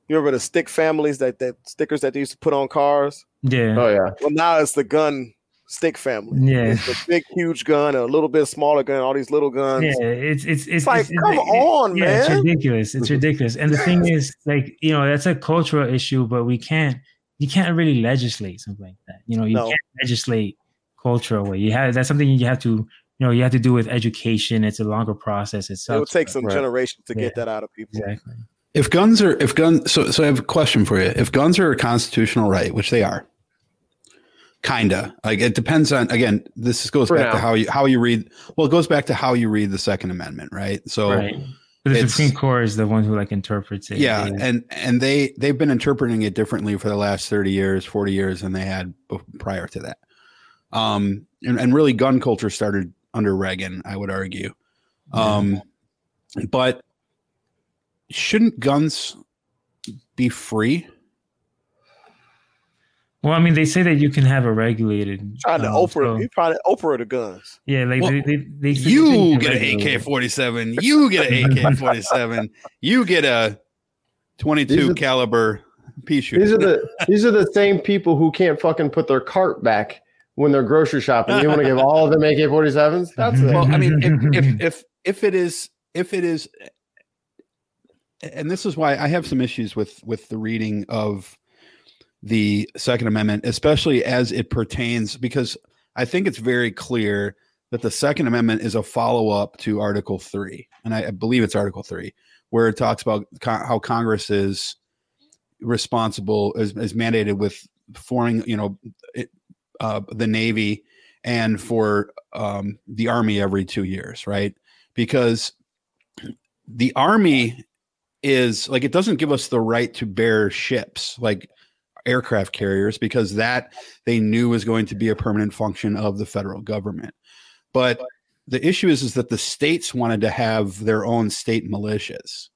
you remember the stick families that that stickers that they used to put on cars? Yeah. Oh yeah. Well now it's the gun stick family. Yeah. It's a big, huge gun, a little bit smaller gun, all these little guns. Yeah, it's it's it's, like, it's, come it- on, yeah, It's ridiculous. It's ridiculous. And the thing is, like, you know, that's a cultural issue, but we can't you can't really legislate something like that. You know, you No. can't legislate culture away. You have that's something you have to, you know, you have to do with education. It's a longer process. It's It will take some Right. generations to get that out of people. exactly. If guns are if guns so so I have a question for you. If guns are a constitutional right, which they are, kinda like it depends on again. This goes For back to how you how you read. Well, it goes back to how you read the Second Amendment, right? So right. But the Supreme Court is the one who like interprets it. yeah, They- and and they they've been interpreting it differently for the last thirty years, forty years than they had prior to that. Um, and, and really, gun culture started under Reagan, I would argue. Um, but shouldn't guns be free? well, I mean, they say that you can have a regulated. Trying to um, Oprah, so- you trying to Oprah the guns. yeah, like Well, they, they, they say You get an AK forty seven, You get an AK forty seven. You get a twenty These two are- caliber pea shooter. These are the these are the same people who can't fucking put their cart back when they're grocery shopping. You want to give all of them AK 47s? That's it. well i mean if, if if if it is if it is and this is why i have some issues with with the reading of the second amendment especially as it pertains because i think it's very clear that the second amendment is a follow-up to article 3 and i, I believe it's article 3 where it talks about co- how congress is responsible is, is mandated with forming you know it, uh, the navy and for um, the army every two years, right? Because the army is like it doesn't give us the right to bear ships like aircraft carriers because that they knew was going to be a permanent function of the federal government. But the issue is is that the states wanted to have their own state militias.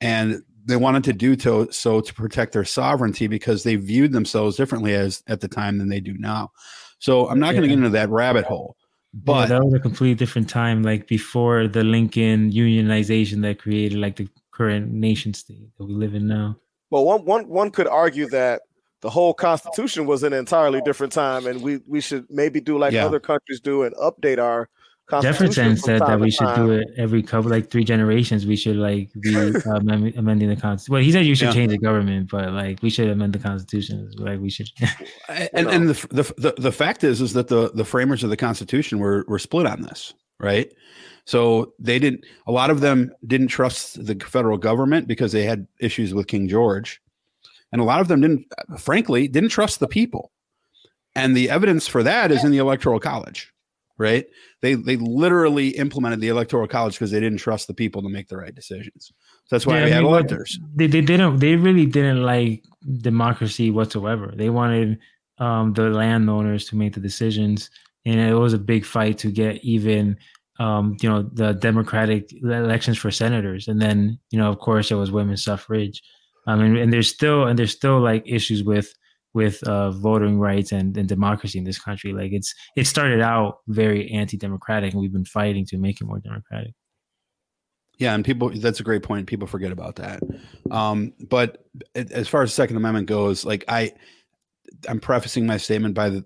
And they wanted to do to, so to protect their sovereignty because they viewed themselves differently as at the time than they do now. So I'm not going to Yeah. get into that rabbit hole. Yeah, But that was a completely different time, like before the Lincoln unionization that created like the current nation state that we live in now. Well, one one one could argue that the whole Constitution was an entirely different time, and we we should maybe do like Yeah. other countries do and update our Constitution. Jefferson said that we should time. do it every couple, like three generations. We should like be uh, amending the constitution. Well, he said you should Yeah. change the government, but like we should amend the constitution. Like we should. and and the, the the the fact is is that the the framers of the Constitution were were split on this, right? So they didn't. A lot of them didn't trust the federal government because they had issues with King George, and a lot of them didn't. Frankly, didn't trust the people, and the evidence for that is in the Electoral College, right? They they literally implemented the Electoral College because they didn't trust the people to make the right decisions. So that's why Yeah, we I had mean, what- electors. they, they didn't. They really didn't like democracy whatsoever. They wanted um, the landowners to make the decisions, and it was a big fight to get even. Um, you know the Democratic elections for senators, and then you know, of course, it was women's suffrage. Um, and, and there's still and there's still like issues with with uh, voting rights and, and democracy in this country. Like it's it started out very anti-democratic, and we've been fighting to make it more democratic. Yeah, and people that's a great point. People forget about that. Um, but as far as Second Amendment goes, like I I'm prefacing my statement by the,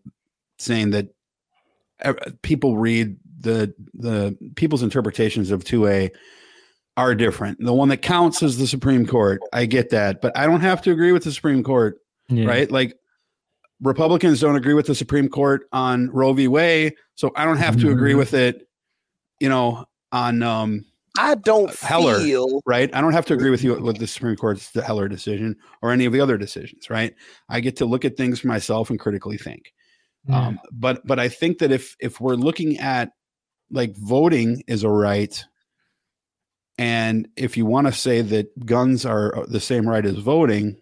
saying that people read the the people's interpretations of 2A are different. The one that counts is the Supreme Court. I get that, but I don't have to agree with the Supreme Court, Yeah. right? Like Republicans don't agree with the Supreme Court on Roe v. Wade, so I don't have to agree Mhm. with it, you know, on um I don't Heller. feel right? I don't have to agree with you with the Supreme Court's the Heller decision or any of the other decisions, right? I get to look at things for myself and critically think. Yeah. Um, but but I think that if if we're looking at like voting is a right, and if you want to say that guns are uh, the same right as voting,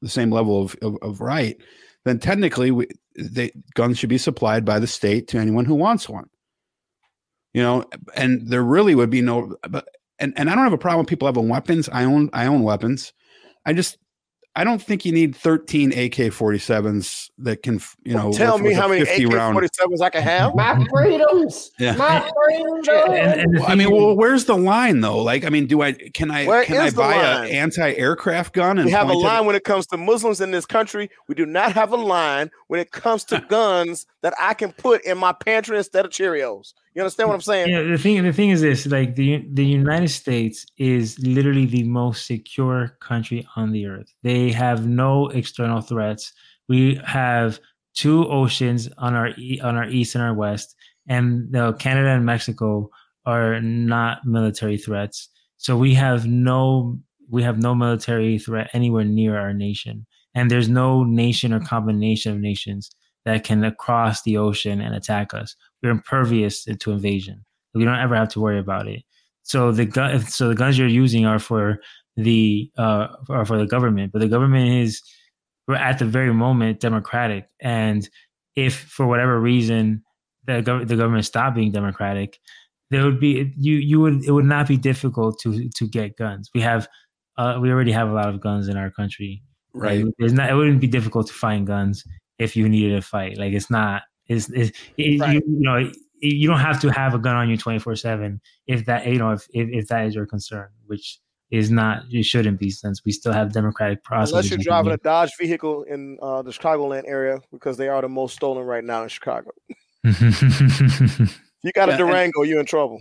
the same level of of, of right, then technically we, they, guns should be supplied by the state to anyone who wants one. You know, and there really would be no. But and and I don't have a problem with people having weapons. I own I own weapons. I just I don't think you need 13 AK-47s that can you know tell with- me with how many 50 AK round. forty sevens I can have. My freedoms. Yeah. My freedoms. And- and I mean, well, where's the line though? Like, I mean, do I can I Where can I the buy line? an anti-aircraft gun and We have a point it- line when it comes to Muslims in this country. We do not have a line when it comes to guns that I can put in my pantry instead of Cheerios. You understand what I'm saying? Yeah, the thing the thing is this: like the the United States is literally the most secure country on the earth. They have no external threats. We have two oceans on our on our east and our west, and Canada and Mexico are not military threats. So we have no we have no military threat anywhere near our nation, and there's no nation or combination of nations that can cross the ocean and attack us. We're impervious to invasion. We don't ever have to worry about it. So the gun, so the guns you're using are for the uh, are for the government, but the government is at the very moment democratic, and if for whatever reason the gov- the government stopped being democratic, there would be you you would it would not be difficult to to get guns. We have uh, we already have a lot of guns in our country. Right. There's not it wouldn't be difficult to find guns if you needed a fight. Like it's not it's, it's it, Right. you, you know you don't have to have a gun on you 24 7 if that you know if, if if that is your concern which is not it shouldn't be since we still have democratic process. Unless you're driving a Dodge vehicle in uh, the Chicagoland area because they are the most stolen right now in Chicago. You got Yeah, a and- Durango, you're in trouble.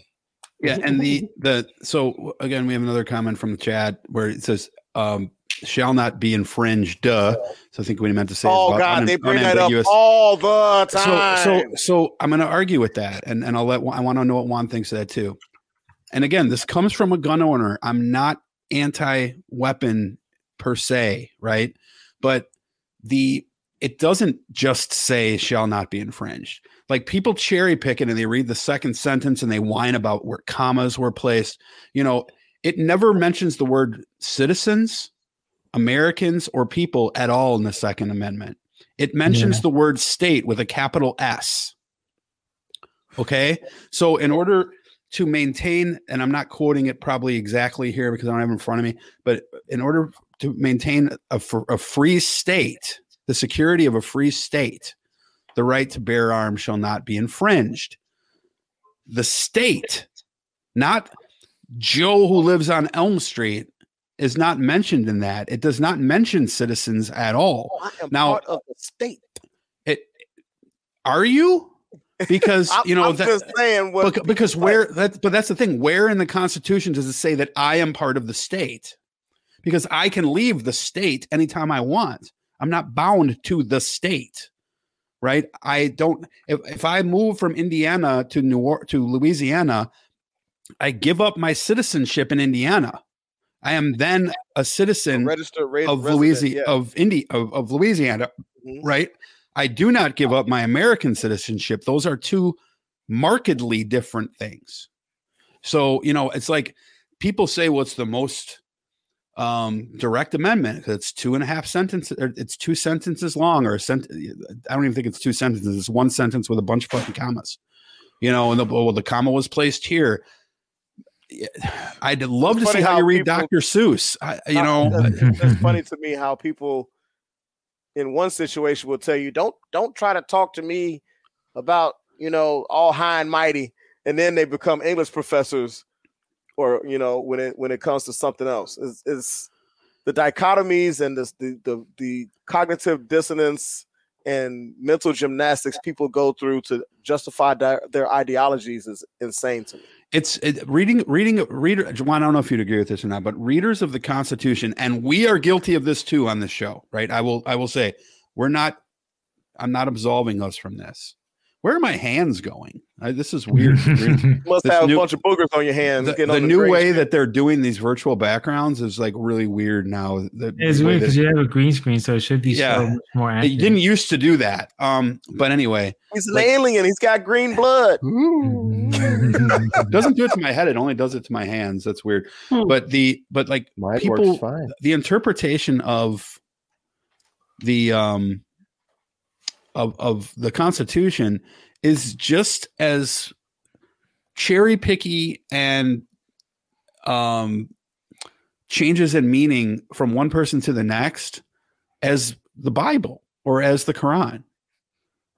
Yeah, and the the so again we have another comment from the chat where it says um shall not be infringed. Duh. So I think we meant to say Oh God, they bring that up all the so time. so so I'm going to argue with that, and and I'll let I want to know what Juan thinks of that too. And again, this comes from a gun owner. I'm not anti-weapon per se, right? But the it doesn't just say shall not be infringed. Like people cherry pick it and they read the second sentence and they whine about where commas were placed. You know, it never mentions the word citizens, Americans, or people at all in the Second Amendment. It mentions Yeah. the word state with a capital S. Okay. So, in order to maintain, and I'm not quoting it probably exactly here because I don't have it in front of me, but in order to maintain a, a free state, the security of a free state, the right to bear arms shall not be infringed. The state, not Joe who lives on Elm Street, is not mentioned in that. It does not mention citizens at all. Oh, I am now- part of the state. It are you? Because you know that just saying what Bec- because where that but that's the thing where in the constitution does it say that i am part of the state because i can leave the state anytime i want i'm not bound to the state right i don't if, if i move from indiana to new Or- to louisiana i give up my citizenship in indiana i am then a citizen registered of louisiana yeah. of of, of louisiana Mhm. right? I do not give up my American citizenship. Those are two markedly different things. So, you know, it's like people say, what's the most um, direct amendment? It's two and a half sentences, or it's two sentences long, or a sent. I don't even think it's two sentences. It's one sentence with a bunch of fucking commas. You know, and the, well, the comma was placed here. I'd love It's to see how, how you read people- Dr. Seuss. I, you know, it's funny to me how people in one situation will tell you don't don't try to talk to me about you know all high and mighty and then they become english professors or you know when it when it comes to something else is is the dichotomies and the, the the the cognitive dissonance and mental gymnastics people go through to justify their, their ideologies is insane to me it's it, reading reading reader Juan, I don't know if you'd agree with this or not, but readers of the Constitution, and we are guilty of this too on this show, right? I will I will say we're not I'm not absolving us from this. Where are my hands going? I, this is weird. Really. you must This have new- a bunch of boogers on your hands the, getting the new way screen. that they're doing these virtual backgrounds is like really weird now. The, it's weird because you have a green screen so it should be Yeah. so much more it accurate. didn't used to do that. Um, but anyway, He's an Like- alien. He's got green blood. doesn't do it to my head. It only does it to my hands. That's weird. Hmm. But the but like Mine people works fine. the interpretation of the um of of the constitution is just as cherry picky and um changes in meaning from one person to the next as the bible or as the quran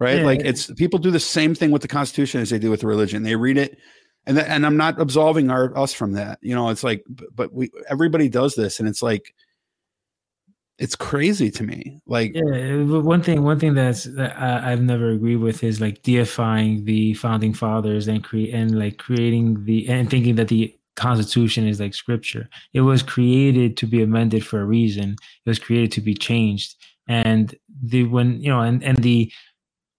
right? Yeah. like it's people do the same thing with the constitution as they do with religion. They read it and that, and i'm not absolving our us from that. You know it's like but we everybody does this and it's like it's crazy to me. Like, Yeah, one thing, one thing that's that I, I've never agreed with is like deifying the founding fathers and create and like creating the and thinking that the Constitution is like scripture. It was created to be amended for a reason. It was created to be changed. And the when you know and and the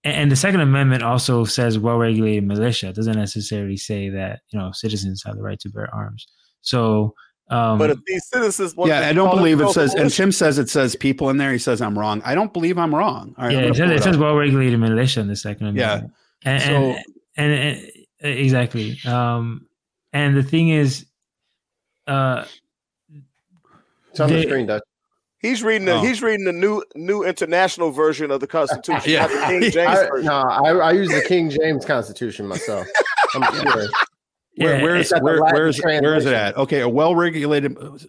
and the Second Amendment also says well-regulated militia. It doesn't necessarily say that you know citizens have the right to bear arms. So, um, But if these citizens, want yeah, to I don't believe it says. And militia, Tim says it says people in there. He says I'm wrong. I don't believe I'm wrong. All right, yeah, I'm it says, it it says well-regulated militia in the Second Yeah. Amendment. And, So- and, and, and- exactly. Um, and the thing is, uh, It's on the screen, Dutch. he's reading the Oh. he's reading the new new international version of the Constitution, Yeah. the King James I, no, I, I use the King James Constitution myself. I'm sure. Where, Yeah, where's it's got the where, Latin where's where is it at? Okay, a well-regulated. Read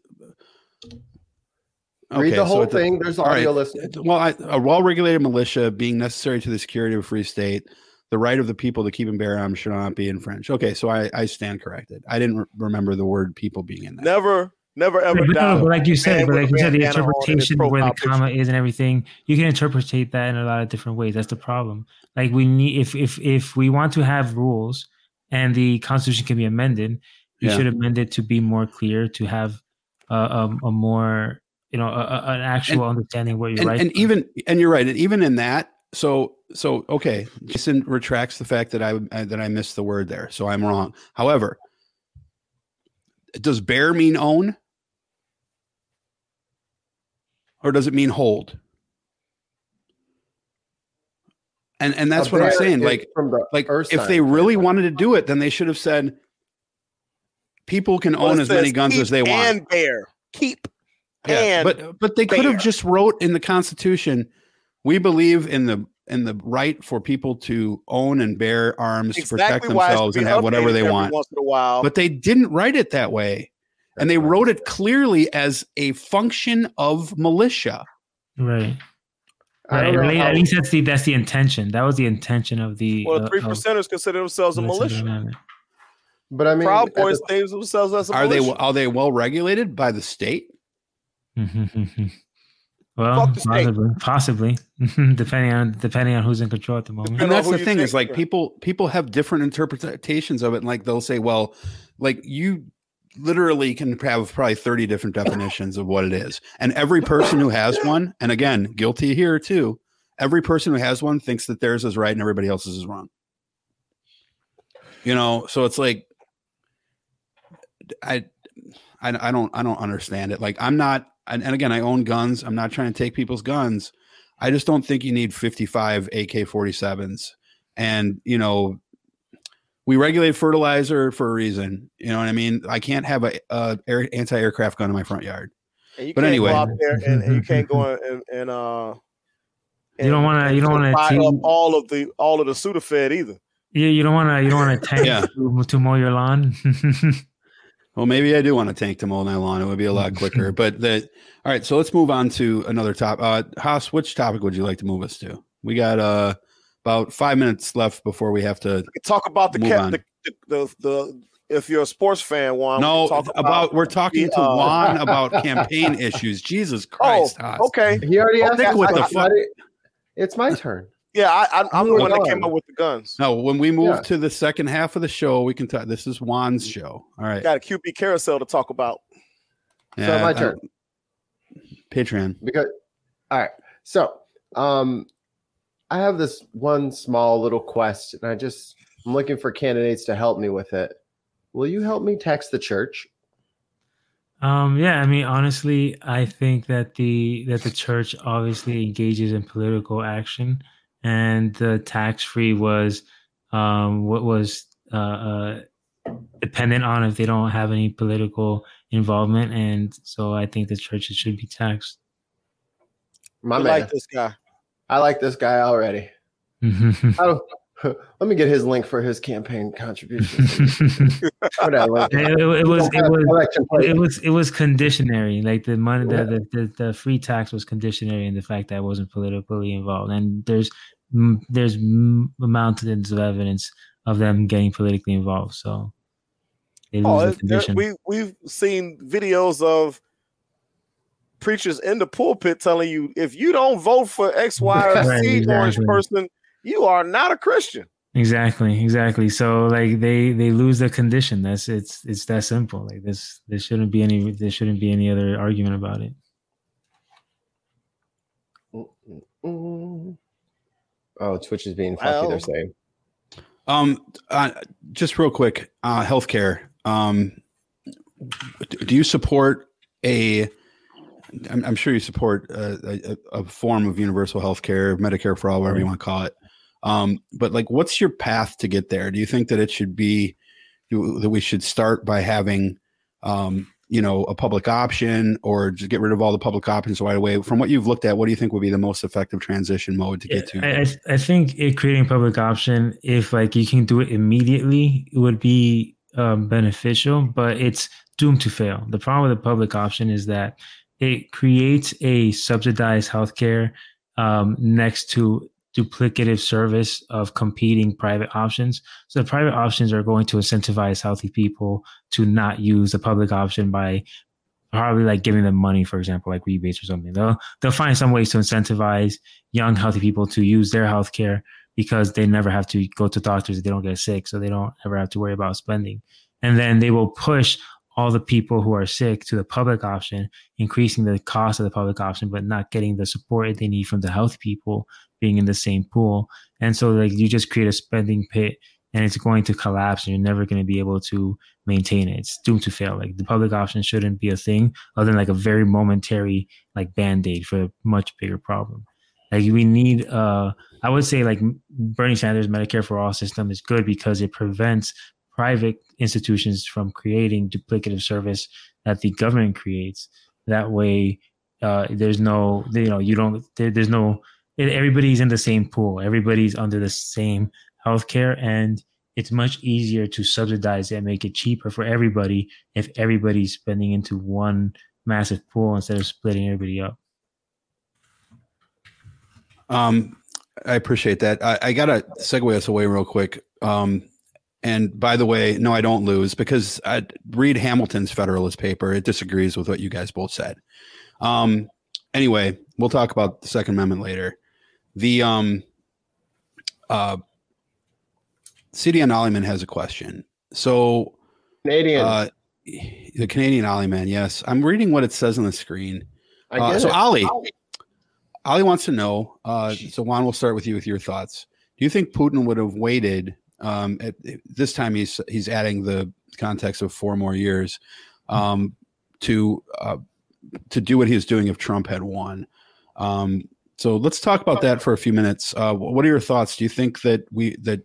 Okay, the so whole it's a- thing. There's all right. audio listening. Well, I, a well-regulated militia being necessary to the security of a free state, the right of the people to keep and bear arms should not be infringed. Okay, so I, I stand corrected. I didn't re- remember the word "people" being in there. Never, never ever but, no, but like you said, but like you said, the bandana on and his interpretation where the comma is and everything, you can interpret that in a lot of different ways. That's the problem. Like we need, if if if we want to have rules and the Constitution can be amended, you Yeah. should amend it to be more clear, to have a, a, a more you know a, a- an actual understanding of what you're and, right. and even and you're right and even in that so so okay jason retracts the fact that i uh, that i missed the word there so i'm wrong however does bear mean own or does it mean hold and and that's A what i'm saying like the like Earth if they really standpoint. wanted to do it then they should have said people can Well, own as many guns as they want And bear, keep yeah, and but but they could have just wrote in the Constitution, we believe in the in the right for people to own and bear arms to protect exactly why it should themselves and have whatever they want. Once in a while, But they didn't write it that way, and they right. wrote it clearly as a function of militia. right. I Right. don't know At least- how- At least that's the that's the intention. That was the intention of the. well, uh, the three of percenters consider themselves a militia. But I mean, Proud at the- Boys think themselves as a Are they militia. are they well regulated by the state? well, Fuck the state. possibly, possibly, depending on depending on who's in control at the moment. and Depending on that's the thing is like people people have different interpretations of it and like they'll say well like you literally can have probably 30 different definitions of what it is. And every person who has one and again guilty here too every person who has one thinks that theirs is right and everybody else's is wrong. You know so it's like i i, I don't i don't understand it. Like i'm not and, and again i own guns. I'm not trying to take people's guns. I just don't think you need 55 AK 47s. And, you know, we regulate fertilizer for a reason. You know what I mean? I can't have a, a air, anti-aircraft gun in my front yard. And you But can't anyway. go out there and, and you can't go in and, and uh. You don't wanna- you don't wanna buy up all of the all of the Sudafed either. Yeah, you don't want to you don't want to tank Yeah. to, to mow your lawn. Well, maybe I do want to tank to mow my lawn. It would be a lot quicker. but the all right, so let's move on to another topic. Uh Haas, which topic would you like to move us to? We got uh about five minutes left before we have to talk about the Move cat on. the, the, the the if you're a sports fan, Juan. no can talk about, we're talking to uh, Juan about campaign issues. Jesus Oh, Christ, Haas. okay. He already asked. Stick me with the question. fuck- It's my turn. Yeah, I, I, I'm the Move one that came up with the guns. No, when we move Yeah. to the second half of the show, we can talk. This is Juan's show. All right. Got a QB carousel to talk about. Yeah, my I- turn. Patreon. because all right so um i have this one small little quest and i just i'm looking for candidates to help me with it will you help me text the church Um, yeah, I mean, honestly, I think that the that the church obviously engages in political action, and the tax free was um, what was uh, uh, dependent on if they don't have any political involvement, and so I think the churches should be taxed. my I man like this guy. I like this guy already. I don't, let me get his link for his campaign contribution What it, it- it was it was it was it was conditionary. Like the money the, the, the the free tax was conditionary in the fact that I wasn't politically involved. And there's there's mountains of evidence of them getting politically involved. So they lose Oh, the it- there- we we've seen videos of preachers in the pulpit telling you if you don't vote for X, Y, or Right, Z orange person, you are not a Christian. Exactly, exactly. So like they they lose the condition. That's it's it's that simple. Like this there shouldn't be any there shouldn't be any other argument about it. Oh, Twitch is being fucky. Well- they're saying. Um, uh, just real quick, uh, healthcare. Um, do you support a? I'm, I'm sure you support a, a, a form of universal health care, Medicare for all, whatever you want to call it. Um, but like, what's your path to get there? Do you think that it should be that we should start by having, um, you know, a public option, or just get rid of all the public options right away? From what you've looked at, what do you think would be the most effective transition mode to get to? I, I I think it creating public option, if like you can do it immediately, it would be um, beneficial, but it's doomed to fail. The problem with the public option is that it creates a subsidized healthcare um, next to duplicative service of competing private options. So the private options are going to incentivize healthy people to not use the public option by probably like giving them money, for example, like rebates or something. They'll they'll find some ways to incentivize young healthy people to use their health care because they never have to go to doctors if they don't get sick, so they don't ever have to worry about spending. And then they will push all the people who are sick to the public option, increasing the cost of the public option, but not getting the support they need from the health people being in the same pool. And so like you just create a spending pit and it's going to collapse and you're never going to be able to maintain it. It's doomed to fail. Like the public option shouldn't be a thing other than like a very momentary like band-aid for a much bigger problem. Like we need uh I would say like Bernie Sanders Medicare for all system is good because it prevents private institutions from creating duplicative service that the government creates. That way uh there's no you know you don't there, there's no everybody's in the same pool. Everybody's under the same healthcare and it's much easier to subsidize and make it cheaper for everybody if everybody's spending into one massive pool instead of splitting everybody up. Um, I appreciate that. I, I gotta segue us away real quick. Um, and by the way, no, I don't lose because I read Hamilton's Federalist paper. It disagrees with what you guys both said. Um, anyway, we'll talk about the Second Amendment later. The um, uh, CDN Ollyman has a question. So Canadian. uh, the Canadian Ollyman, yes, I'm reading what it says on the screen. I Uh, so it. Ali, Ali wants to know. Uh, so Juan, we'll start with you with your thoughts. Do you think Putin would have waited? Um, at, this time, he's he's adding the context of four more years um, to uh, to do what he was doing if Trump had won. Um, so let's talk about that for a few minutes. Uh, what are your thoughts? Do you think that we that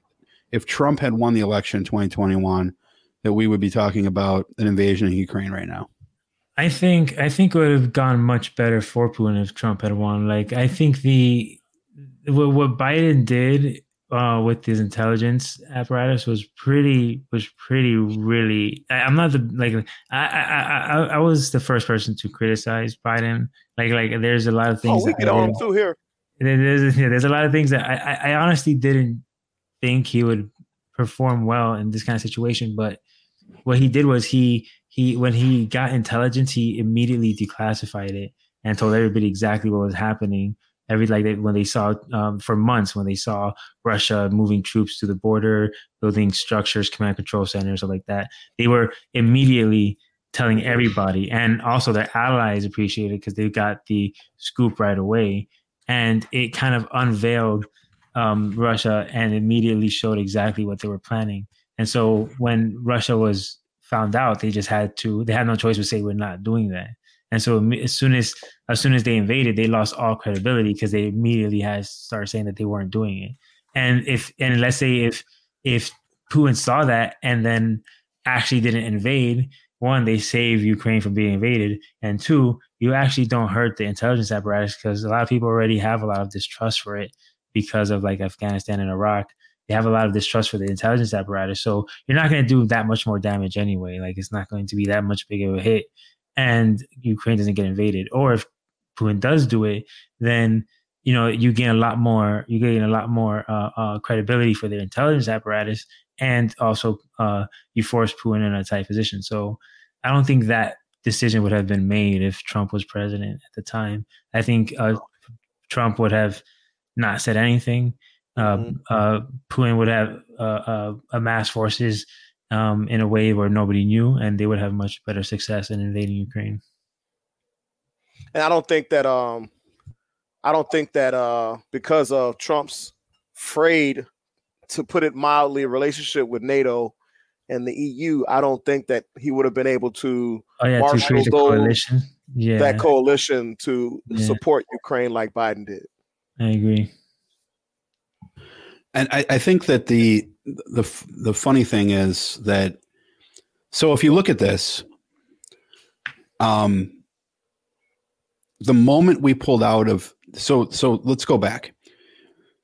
if Trump had won the election in 2021, that we would be talking about an invasion in Ukraine right now? I think I think it would have gone much better for Putin if Trump had won. Like I think the what, what Biden did uh, with his intelligence apparatus was pretty was pretty really. I, I'm not the like I, I I I was the first person to criticize Biden. Like like there's a lot of things. Oh, we get I on too here. there's there's a lot of things that I, I I honestly didn't think he would perform well in this kind of situation. But what he did was he he when he got intelligence, he immediately declassified it and told everybody exactly what was happening. Every like they, when they saw um, for months when they saw Russia moving troops to the border, building structures, command control centers, stuff like that, they were immediately telling everybody, and also their allies appreciated because they got the scoop right away and it kind of unveiled um, Russia and immediately showed exactly what they were planning. And so when Russia was found out, they just had to they had no choice but say we're not doing that. And so as soon as as soon as they invaded, they lost all credibility because they immediately had started saying that they weren't doing it. And if and let's say if if Putin saw that and then actually didn't invade, one, they save Ukraine from being invaded, and two, you actually don't hurt the intelligence apparatus because a lot of people already have a lot of distrust for it because of like Afghanistan and Iraq. They have a lot of distrust for the intelligence apparatus. So you're not going to do that much more damage anyway. Like it's not going to be that much big of a hit. And Ukraine doesn't get invaded. Or if Putin does do it, then you know you gain a lot more. You gain a lot more uh, uh, credibility for their intelligence apparatus, and also uh, you force Putin in a tight position. So I don't think that decision would have been made if Trump was president at the time. I think uh, Trump would have not said anything. Uh, Mhm. uh, Putin would have uh, uh, amassed forces um, in a way where nobody knew, and they would have much better success in invading Ukraine. and I don't think that um I don't think that uh because of Trump's frayed, to put it mildly, relationship with NATO and the EU, I don't think that he would have been able to Oh yeah, to Marshall create a those- coalition. Yeah, that coalition to Yeah. support Ukraine like Biden did. I agree. And I, I think that the the the funny thing is that so if you look at this, um, the moment we pulled out of so so let's go back.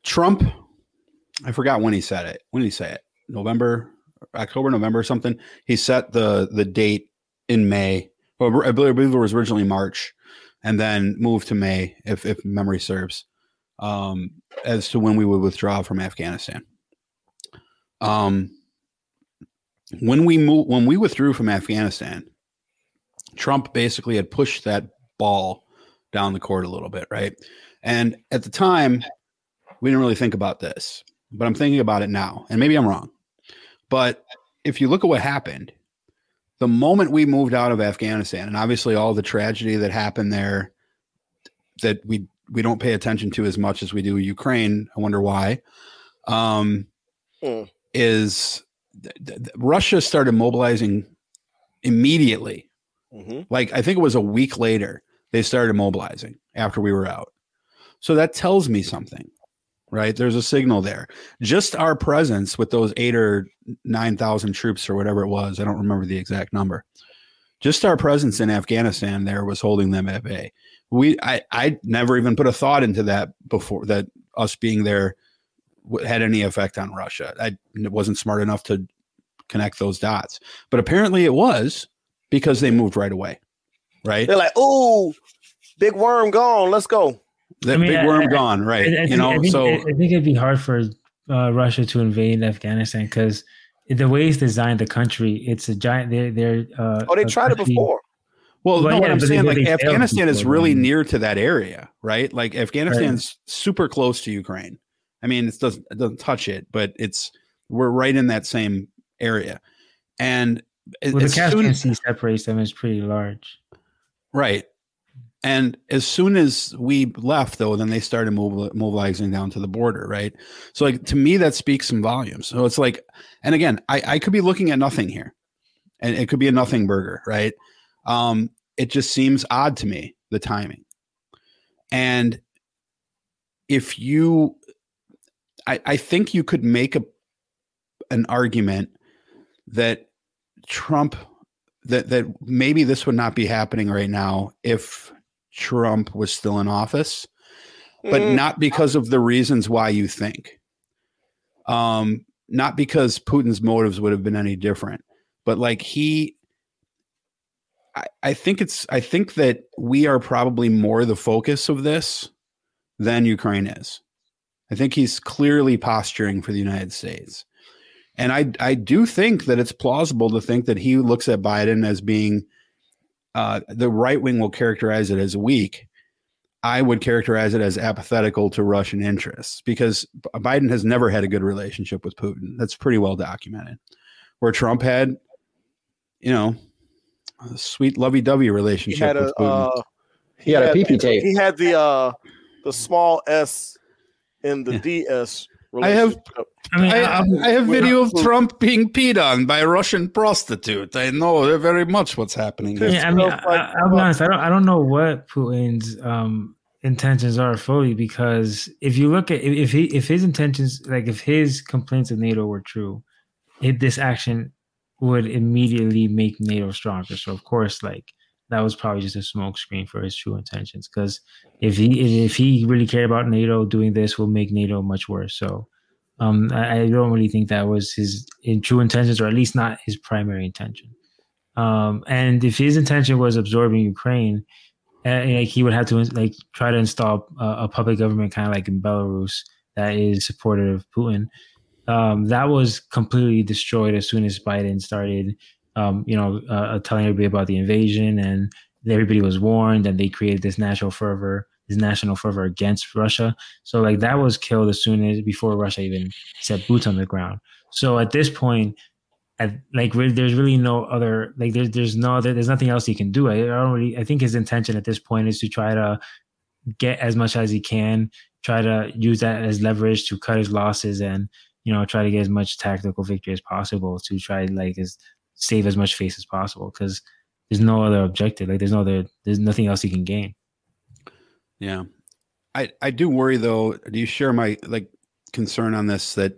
Trump, I forgot when he said it. When did he say it? November, October, November, something. He set the the date in May. Well, I believe I believe it was originally March, and then moved to May, if if memory serves, um, as to when we would withdraw from Afghanistan. Um, when we move when we withdrew from Afghanistan, Trump basically had pushed that ball down the court a little bit, right? And at the time, we didn't really think about this, but I'm thinking about it now, and maybe I'm wrong. But if you look at what happened, the moment we moved out of Afghanistan, and obviously all the tragedy that happened there that we we don't pay attention to as much as we do Ukraine. I wonder why. Um, Mm. Is th- th- Russia started mobilizing immediately? hmm Like I think it was a week later they started mobilizing after we were out. So that tells me something, right? There's a signal there. Just our presence with those eight or nine thousand troops or whatever it was, I don't remember the exact number. Just our presence in Afghanistan there was holding them at bay. We, I, I never even put a thought into that before that us being there had any effect on Russia. I wasn't smart enough to connect those dots, but apparently it was because they moved right away. Right, They're like, "Ooh, big worm gone. Let's go." that I mean, big worm I- gone. Right, I, I you know. I think, so I think it'd be hard for uh, Russia to invade Afghanistan because the way it's designed, the country, it's a giant. They're, they're uh, Oh, they a tried it before. Well, Well, no, what yeah, I'm but they- saying, but like they failed Afghanistan is really then. near to that area, right? Like Afghanistan's super close to Ukraine. I mean, it doesn't it doesn't touch it, but it's we're right in that same area. And as Well, the Caspian separates them. It's pretty large. right, and as soon as we left, though, then they started mobilizing down to the border, right? So, like to me, that speaks some volumes. So it's like, and again, I, I could be looking at nothing here, and it could be a nothing burger, right? Um, it just seems odd to me the timing, and if you, I, I think you could make a an argument that Trump that that maybe this would not be happening right now if Trump was still in office but Mhm. not because of the reasons why you think. Um, not because Putin's motives would have been any different, but like he, I, I think it's, I think that we are probably more the focus of this than Ukraine is. I think he's clearly posturing for the United States. And I, I do think that it's plausible to think that he looks at Biden as being, uh, the right wing will characterize it as weak. I would characterize it as apathetical to Russian interests because Biden has never had a good relationship with Putin. That's pretty well documented. Where Trump had, you know, a sweet lovey-dovey relationship had a with Putin. uh, He had a had- PP tape. He had the uh the small S in the Yeah. DS. I have- I I, have video of Trump being peed on by a Russian prostitute. I know very much what's happening. there. Yeah, I mean, I, like- I, I'll be honest. I don't. I don't know what Putin's um, intentions are fully because if you look at if he if his intentions like if his complaints of NATO were true, it, this action would immediately make NATO stronger. So of course, like that was probably just a smokescreen for his true intentions. Because if he if he really cared about NATO, doing this will make NATO much worse. So. Um, I, I don't really think that was his in true intentions, or at least not his primary intention. Um, and if his intention was absorbing Ukraine, uh, like he would have to like try to install a, a public government, kind of like in Belarus, that is supportive of Putin. Um, that was completely destroyed as soon as Biden started um, you know, uh, telling everybody about the invasion, and everybody was warned, and they created this national fervor, this national fervor against Russia. So like that was killed as soon as before Russia even set boots on the ground. So at this point, like re- there's really no other like there's there's no there's nothing else he can do. I, I don't really I think his intention at this point is to try to get as much as he can, try to use that as leverage to cut his losses and you know try to get as much tactical victory as possible to try like as save as much face as possible because there's no other objective. Like there's no other there's nothing else you can gain. Yeah. I I do worry though. Do you share my like concern on this that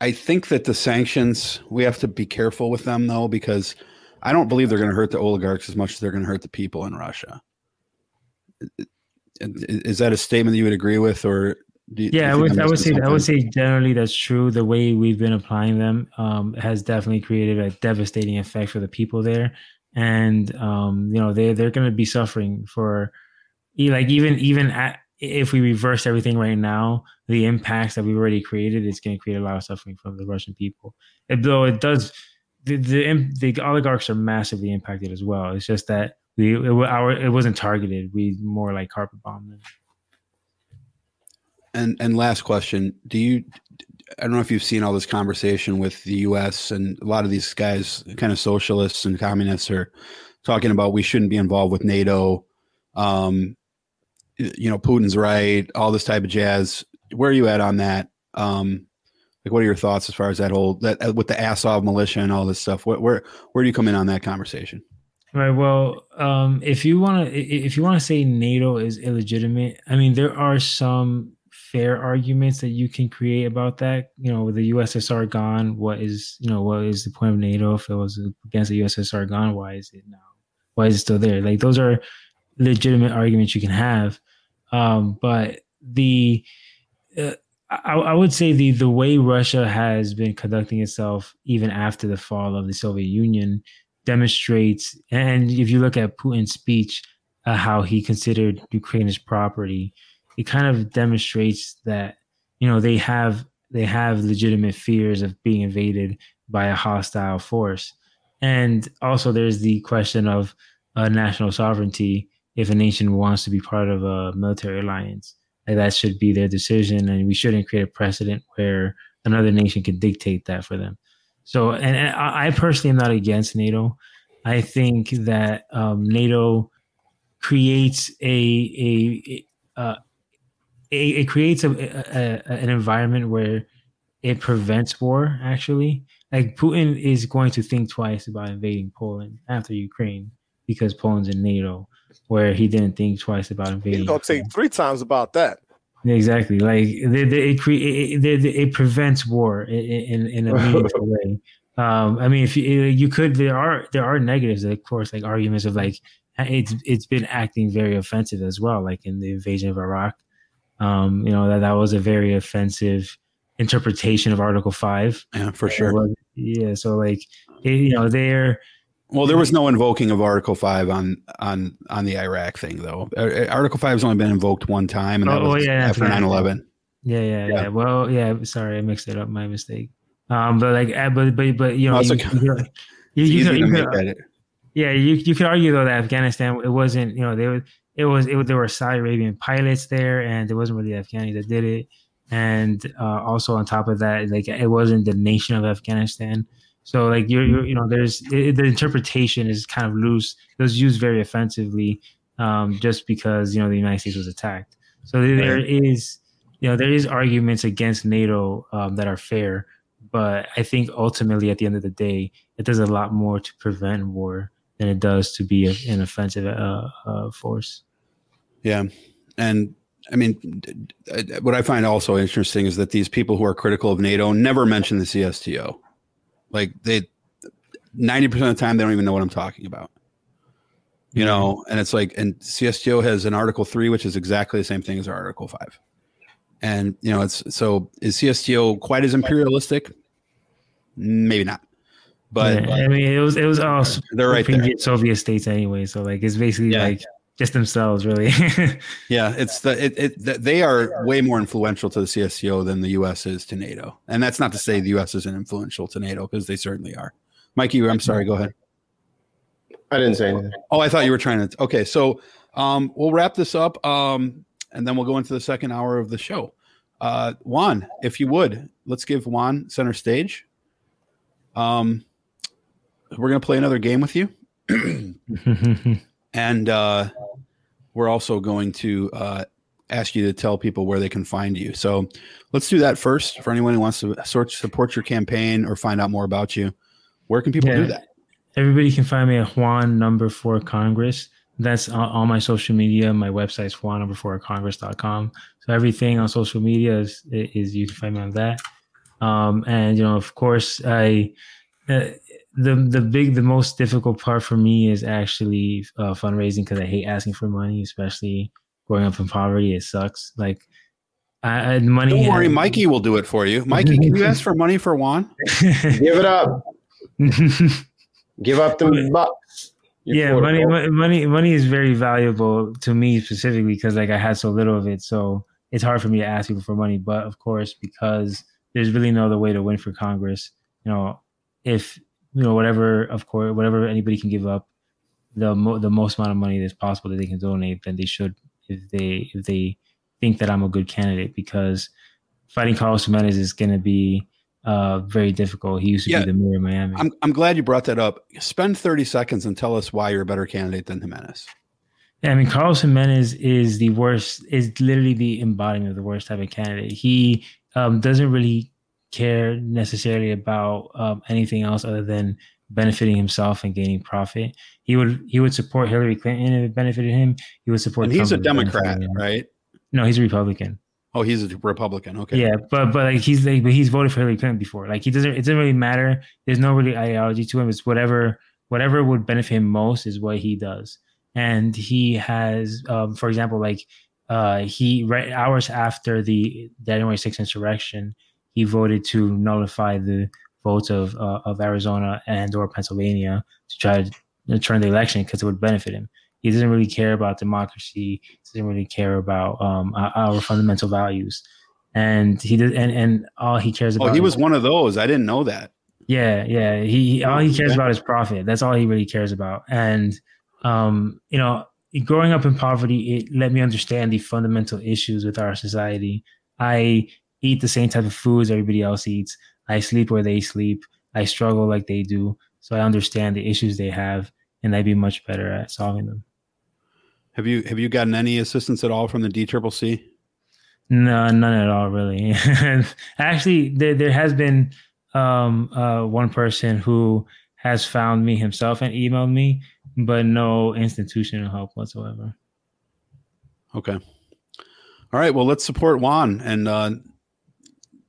I think that the sanctions we have to be careful with them though because I don't believe they're going to hurt the oligarchs as much as they're going to hurt the people in Russia. Is that a statement that you would agree with, or you, yeah, I would, I would say something? I would say generally that's true. The way we've been applying them um, has definitely created a devastating effect for the people there, and um, you know they they're going to be suffering for like even even at, if we reverse everything right now, the impacts that we've already created is going to create a lot of suffering from the Russian people. Though it does, the, the the oligarchs are massively impacted as well. It's just that we it, our it wasn't targeted. We more like carpet bombed them. And and last question: Do you? I don't know if you've seen all this conversation with the U.S. and a lot of these guys, kind of socialists and communists, are talking about we shouldn't be involved with NATO. Um, you know, Putin's right, all this type of jazz. Where are you at on that? Um, like, what are your thoughts as far as that whole that uh, with the Azov militia and all this stuff? Where where where do you come in on that conversation? Right. Well, um, if you want to, if you want to say NATO is illegitimate, I mean, there are some fair arguments that you can create about that. You know, with the USSR gone, what is you know what is the point of NATO if it was against the USSR gone? Why is it now? Why is it still there? Like those are legitimate arguments you can have. Um, but the uh, I, I, would say the the way Russia has been conducting itself even after the fall of the Soviet Union demonstrates, and if you look at Putin's speech, uh, how he considered Ukraine as property, it kind of demonstrates that you know they have they have legitimate fears of being invaded by a hostile force, and also there's the question of uh, national sovereignty if a nation wants to be part of a military alliance. Like that should be their decision, and we shouldn't create a precedent where another nation can dictate that for them. So, and, and I personally am not against NATO. I think that um, NATO creates a a a, uh, a it creates a, a, an environment where it prevents war. Actually, like Putin is going to think twice about invading Poland after Ukraine because Poland's in NATO where he didn't think twice about invading. He's gonna think three times about that. Exactly, like it, it, it, it, it prevents war in, in a meaningful way. Um, I mean, if you, you could, there are there are negatives, of course, like arguments of like it's it's been acting very offensive as well, like in the invasion of Iraq. Um, you know that that was a very offensive interpretation of Article Five. Yeah, for sure. Yeah, so like it, you know they're well, there was no invoking of Article Five on on on the Iraq thing, though. Article Five has only been invoked one time, and that oh, was yeah, after 9-11. Yeah, yeah, yeah, yeah. Well, yeah. Sorry, I mixed it up. My mistake. Um, but like, uh, but but but you know, no, you, okay. you, you, you, you could, yeah, you you could argue though that Afghanistan it wasn't you know they were it was it there were Saudi Arabian pilots there, and it wasn't really Afghani that did it, and uh, also on top of that, like it wasn't the nation of Afghanistan. So like you're, you're you know there's it, the interpretation is kind of loose. It was used very offensively um, just because you know the United States was attacked. So there is you know there is arguments against NATO um, that are fair, but I think ultimately at the end of the day, it does a lot more to prevent war than it does to be a, an offensive uh, uh, force. Yeah, and I mean, what I find also interesting is that these people who are critical of NATO never mention the CSTO. Like they, ninety percent of the time, they don't even know what I'm talking about. You mm-hmm. know, and it's like, and CSTO has an Article Three, which is exactly the same thing as our Article Five. And you know, it's so is CSTO quite as imperialistic? Maybe not. But yeah, I mean, it was it was all they're right there. Soviet states anyway. So like, it's basically yeah. like just themselves, really. yeah, it's the it, it they are way more influential to the CSTO than the U.S. is to NATO, and that's not to say the U.S. isn't influential to NATO because they certainly are, Mikey, I'm sorry. Go ahead. I didn't say anything. Oh, I thought you were trying to. Okay, so um, we'll wrap this up, um, and then we'll go into the second hour of the show. Uh, Juan, if you would, let's give Juan center stage. Um, we're gonna play another game with you, and uh, we're also going to uh, ask you to tell people where they can find you. So let's do that first. For anyone who wants to sort support your campaign or find out more about you, where can people do that? Everybody can find me at Juan number four Congress. That's on all my social media. My website is Juan number four Congress.com. So everything on social media is, is you can find me on that. Um, and you know, of course, I uh, the the big the most difficult part for me is actually uh, fundraising because I hate asking for money, especially growing up in poverty. It sucks. Like I, I money. Don't worry, Mikey will do it for you. Mikey, can you ask for money for Juan? Give it up. Give up the bucks. You yeah money, unquote. money money money is very valuable to me specifically because like i had so little of it so it's hard for me to ask people for money but of course because there's really no other way to win for congress you know if you know whatever of course whatever anybody can give up the mo- the most amount of money that's possible that they can donate then they should if they if they think that i'm a good candidate because fighting carlos gimenez is going to be uh very difficult he used to Yeah. be the mayor of miami I'm, I'm glad you brought that up. Spend 30 seconds and tell us why you're a better candidate than Gimenez. Yeah, I mean, Carlos Gimenez is the worst, is literally the embodiment of the worst type of candidate. He um, doesn't really care necessarily about um, anything else other than benefiting himself and gaining profit. He would he would support Hillary Clinton if it benefited him. He would support. And he's a Trump it Democrat, right? No, he's a Republican. Oh, he's a Republican. Okay. Yeah, but but like he's like but he's voted for Hillary Clinton before. Like he doesn't it doesn't really matter. There's no really ideology to him. It's whatever whatever would benefit him most is what he does. And he has, um, for example, like uh, he right hours after the January 6th insurrection, he voted to nullify the votes of uh, of Arizona and or Pennsylvania to try to turn the election because it would benefit him. He doesn't really care about democracy. Doesn't really care about um, our, our fundamental values, and he did. And, and all he cares about. Oh, he is- was one of those. I didn't know that. yeah, yeah. He, all he cares about is profit. That's all he really cares about. And um, you know, growing up in poverty, it let me understand the fundamental issues with our society. I eat the same type of foods everybody else eats. I sleep where they sleep. I struggle like they do. So I understand the issues they have, and I'd be much better at solving them. Have you have you gotten any assistance at all from the DCCC? No, none at all, really. Actually, there there has been um, uh, one person who has found me himself and emailed me, but no institutional help whatsoever. Okay. All right. Well, let's support Juan and uh,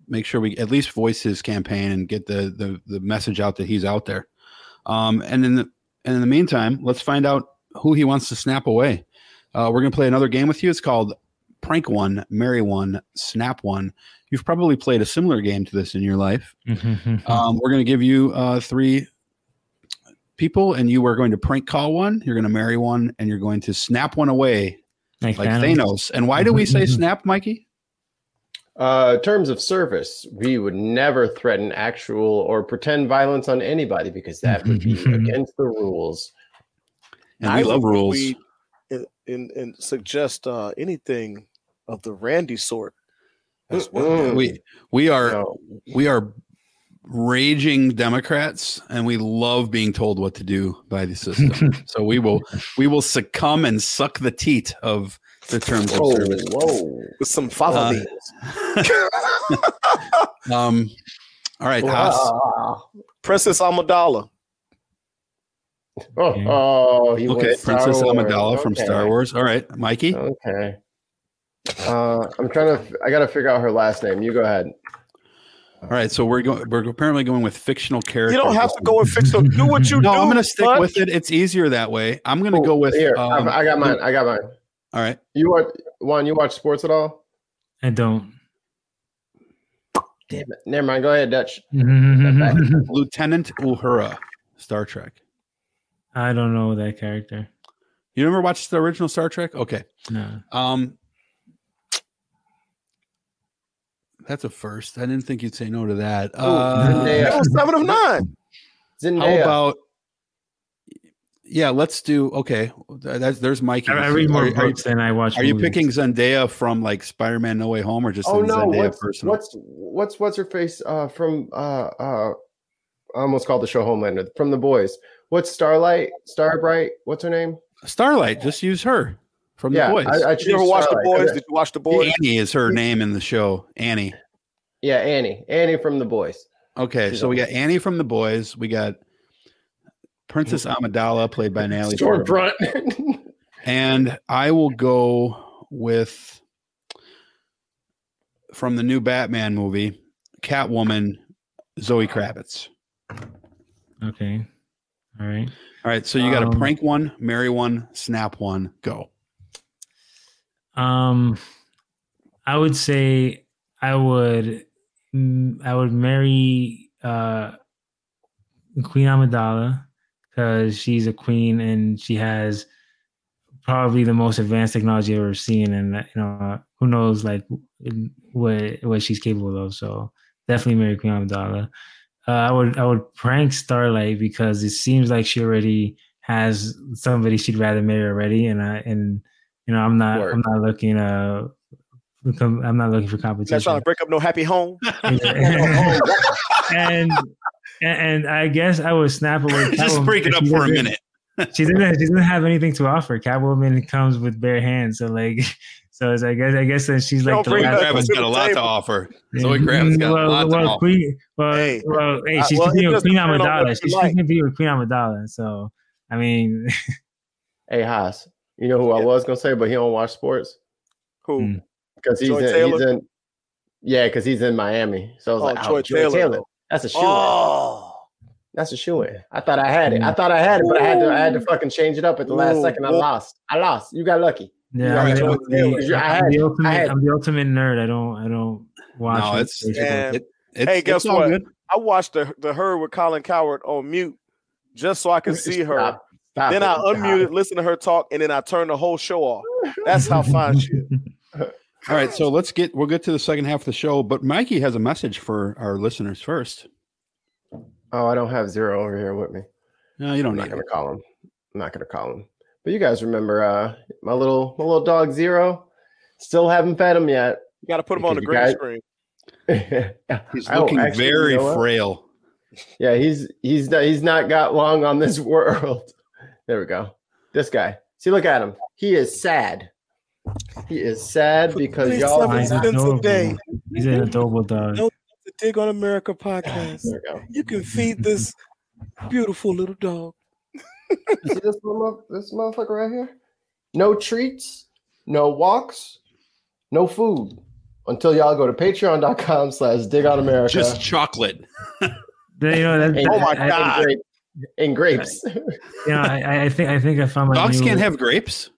make sure we at least voice his campaign and get the the, the message out that he's out there. Um, and in the and in the meantime, let's find out who he wants to snap away. Uh, we're gonna play another game with you. It's called Prank One, Marry One, Snap One. You've probably played a similar game to this in your life. Um, we're going to give you uh, three people, and you are going to prank call one. You're going to marry one, and you're going to snap one away like, like Thanos. And why do we say snap, Mikey? Uh, terms of service, we would never threaten actual or pretend violence on anybody because that would be against the rules. And we Neither love rules. We, and, and, and suggest uh, anything of the Randy sort. as well. We we are No. we are raging Democrats, and we love being told what to do by the system. so we will we will succumb and suck the teat of the terms of Whoa, service. whoa. With some fava Uh, beans. Um, all right, Haas. Ah. Princess Amidala. Oh, oh, Okay, Princess Wars. Amidala from Okay. Star Wars. All right, Mikey. Okay. Uh, I'm trying to. I got to figure out her last name. You go ahead. All right, so we're going. We're apparently going with fictional characters. You don't have to go and fix it. Do what you No, do. I'm going to stick bud. with it. It's easier that way. I'm going to Oh, go with. here. um, I, I got mine. I got mine. All right. You watch Juan? You watch sports at all? I don't. Damn it. Never mind. Go ahead, Dutch. Lieutenant Uhura, Star Trek. I don't know that character. You never watched the original Star Trek? Okay. No. Um, that's a first. I didn't think you'd say no to that. Oh, Uh, Zendaya. That was seven of nine. How about? Yeah, let's do. Okay, that's there's Mikey. I, I read more Are- are- books than I watch. Are you picking Zendaya from like Spider-Man: No Way Home, or just oh no, Zendaya what's, personal? what's what's what's her face uh, from uh, uh, I almost called the show Homelander from the boys. What's Starlight, Starbright? What's her name? Starlight? Just use her from yeah, the boys. I, I Did you ever choose watch the boys? Did you watch the boys? Annie is her name in the show. Annie. Yeah, Annie. Annie from the boys. Okay, She's so we got Annie from the boys. We got Princess Amidala, played by Natalie. Stormfront. And I will go with from the new Batman movie, Catwoman, Zoe Kravitz. Okay. All right. All right, so you got to Um, prank one, marry one, snap one, go. Um, I would say I would mm, I would marry uh Queen Amidala because she's a queen and she has probably the most advanced technology I've ever seen, and uh, you know who knows like what what she's capable of. So definitely marry Queen Amidala. Uh, I would I would prank Starlight because it seems like she already has somebody she'd rather marry already, and I and you know I'm not Word. I'm not looking uh I'm not looking for Not trying to break up no happy home. and, and and I guess I would snap away. Just break it up for a minute. She doesn't. She doesn't have anything to offer. Catwoman comes with bare hands, so like, so it's, I guess I guess that she's like Don't the bring last that one. Kravitz got a the lot to table. offer. Zoe Kravitz got a well, lot to well, offer. Queen, well, Hey. well, hey, Uh, she's well, it competing with Queen depend on Amidala. She's like. competing with Queen Amidala. So, I mean, hey Haas, you know who I was gonna say, but he don't watch sports Who? Mm. because he's in, he's in. Yeah, because he's in Miami. So I was Oh, like, Joy oh, Joy Taylor. Taylor. That's a shoe. Oh, That's a shoe in. I thought I had it. I mm. thought I had it, but I had to. I had to fucking change it up at the last Ooh, second. I lost. I lost. You got lucky. yeah, I'm, the, Taylor. I'm I had- the I ultimate. I'm the ultimate nerd. I don't. I don't watch. No, it. it's- Man. It- it's, Hey, guess it's what? good. I watched the the her with Colin Cowherd on mute just so I could see her. Stop. Stop Then it. I unmuted, listen to her talk, and then I turned the whole show off. That's how fine she is. All right, so let's get we'll get to the second half of the show, but Mikey has a message for our listeners first. Oh, I don't have zero over here with me. No, you don't I'm not gonna it. call him. I'm not gonna call him. But you guys remember uh my little my little dog Zero? Still haven't fed him yet. You got to put him on the Because green guys- screen. He's looking actually, you very know frail. Yeah, he's he's not, he's not got long on this world. There we go. This guy. See, look at him. He is sad. He is sad because Please y'all. tell me He's Seven cents a adorable. day. He's an adorable dog. No. The Dig on America podcast. There we go. You can feed this beautiful little dog. You see this little this motherfucker right here? No treats, no walks, no food until y'all go to patreon.com slash dig on America. Just chocolate. You know, that, and, Oh my I- God. And, and grapes. You know, I, I think I think I found my Dogs new, can't have grapes.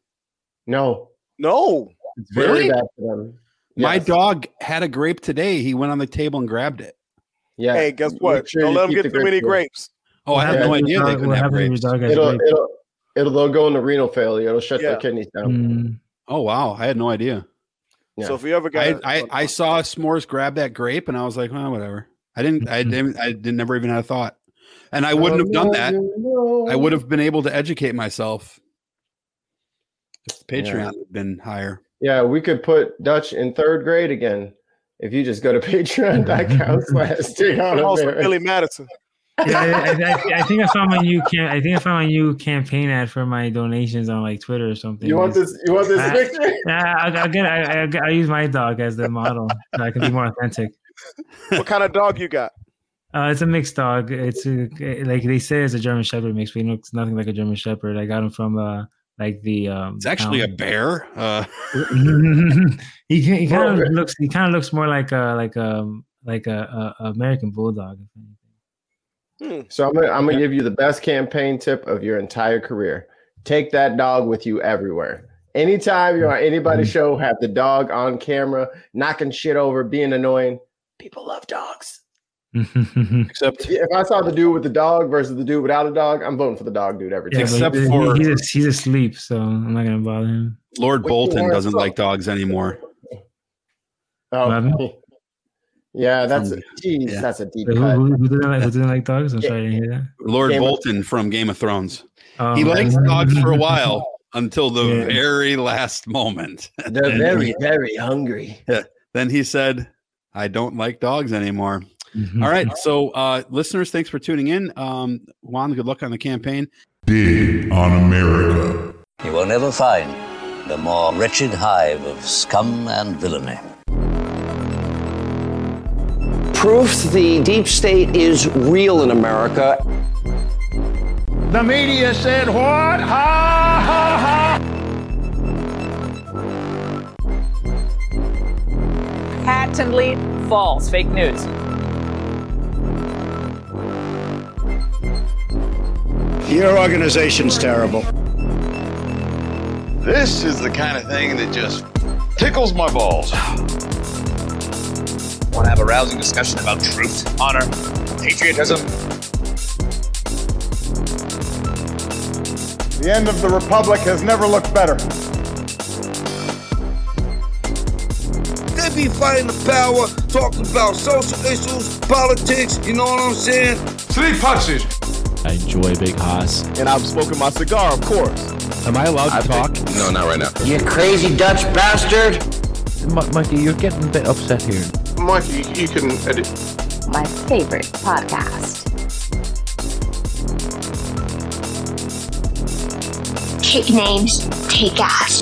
no, No. it's very Really? bad for them. My dog had a grape today. He went on the table and grabbed it. Yeah. Hey, guess what? sure Don't let them keep get the too many grapes grapes. Oh, I had Yeah. no What idea they couldn't when have your grapes. dog has It'll, grapes? it'll it'll they'll go into renal failure. It'll shut Yeah. their kidneys down. Mm, Oh wow, I had no idea. Yeah. So if you ever got, I, I I saw S'mores grab that grape and I was like, oh, whatever. I didn't I didn't I didn't never even had a thought. And I wouldn't have done that. I would have been able to educate myself if the Patreon Yeah. had been higher. Yeah, we could put Dutch in third grade again if you just go to patreon.com slash dig on also America. Billy Madison. yeah, I, I, I, I think I found my new cam- I think I found my new campaign ad for my donations on like Twitter or something. You want this? You want this Ah. picture? Yeah, I, I, get, I, I, I use my dog as the model so I can be more authentic. What kind of dog you got? Uh, it's a mixed dog. It's a, like they say it's a German Shepherd mix, but he looks nothing like a German Shepherd. I got him from uh like the um. It's actually a bear. Uh, he he kind Bro. of looks he kind of looks more like a like a like a, a, a American bulldog. if anything. Hmm. So I'm gonna I'm gonna give you the best campaign tip of your entire career. Take that dog with you everywhere. Anytime you're on anybody's show, have the dog on camera, knocking shit over, being annoying. People love dogs. Mm-hmm. except If I saw the dude with the dog versus the dude without a dog, I'm voting for the dog dude every time. but Except he- for- he's, he's asleep, so I'm not gonna bother him. Lord What you Bolton doesn't like dogs anymore. Oh, What? Yeah, that's From- mm. geez, yeah. that's a deep Who, cut. who, who doesn't like, who doesn't like dogs? I'm Yeah. sorry, I didn't hear that. Lord Game of- Bolton from Game of Thrones. Oh, He likes man. dogs for a while until the Yeah. very last moment. They're very, very hungry. Then he said, I don't like dogs anymore. Mhm. All right. So, uh, listeners, thanks for tuning in. Um, Juan, good luck on the campaign. Dig on America. You will never find a more wretched hive of scum and villainy. Proof the deep state is real in America. The media said what? Ha ha ha! patently false. Fake news. Your organization's terrible. This is the kind of thing that just tickles my balls. Want to have a rousing discussion about truth, honor, patriotism? The end of the republic has never looked better. They be fighting the power, talking about social issues, politics, you know what I'm saying? Three punches. I enjoy Big Haas. And I'm smoking my cigar, of course. Am I allowed to talk? No, not right now. You crazy Dutch bastard! M- Mikey, you're getting a bit upset here. Mikey, you can edit. My favorite podcast. Kick names, take ass.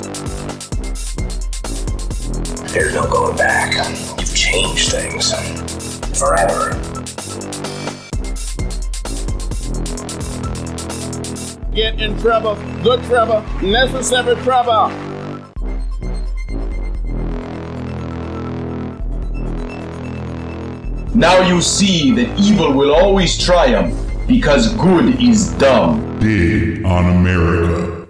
There's no going back. You've changed things. Forever. Get in trouble, good trouble, necessary trouble. Now you see that evil will always triumph because good is dumb. Big on America.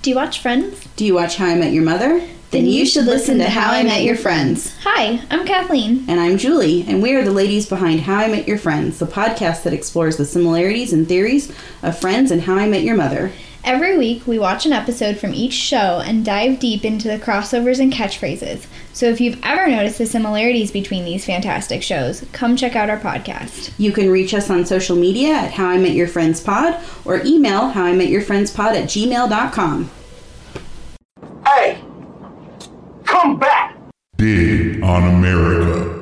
Do you watch Friends? Do you watch How I Met Your Mother? Then you should listen to How I Met Your Friends. Hi, I'm Kathleen. And I'm Julie, and we are the ladies behind How I Met Your Friends, the podcast that explores the similarities and theories of Friends and How I Met Your Mother. Every week, we watch an episode from each show and dive deep into the crossovers and catchphrases. So if you've ever noticed the similarities between these fantastic shows, come check out our podcast. You can reach us on social media at How I Met Your Friends Pod or email How I Met Your Friends Pod at gmail.com. Hey, come back. Dig on America.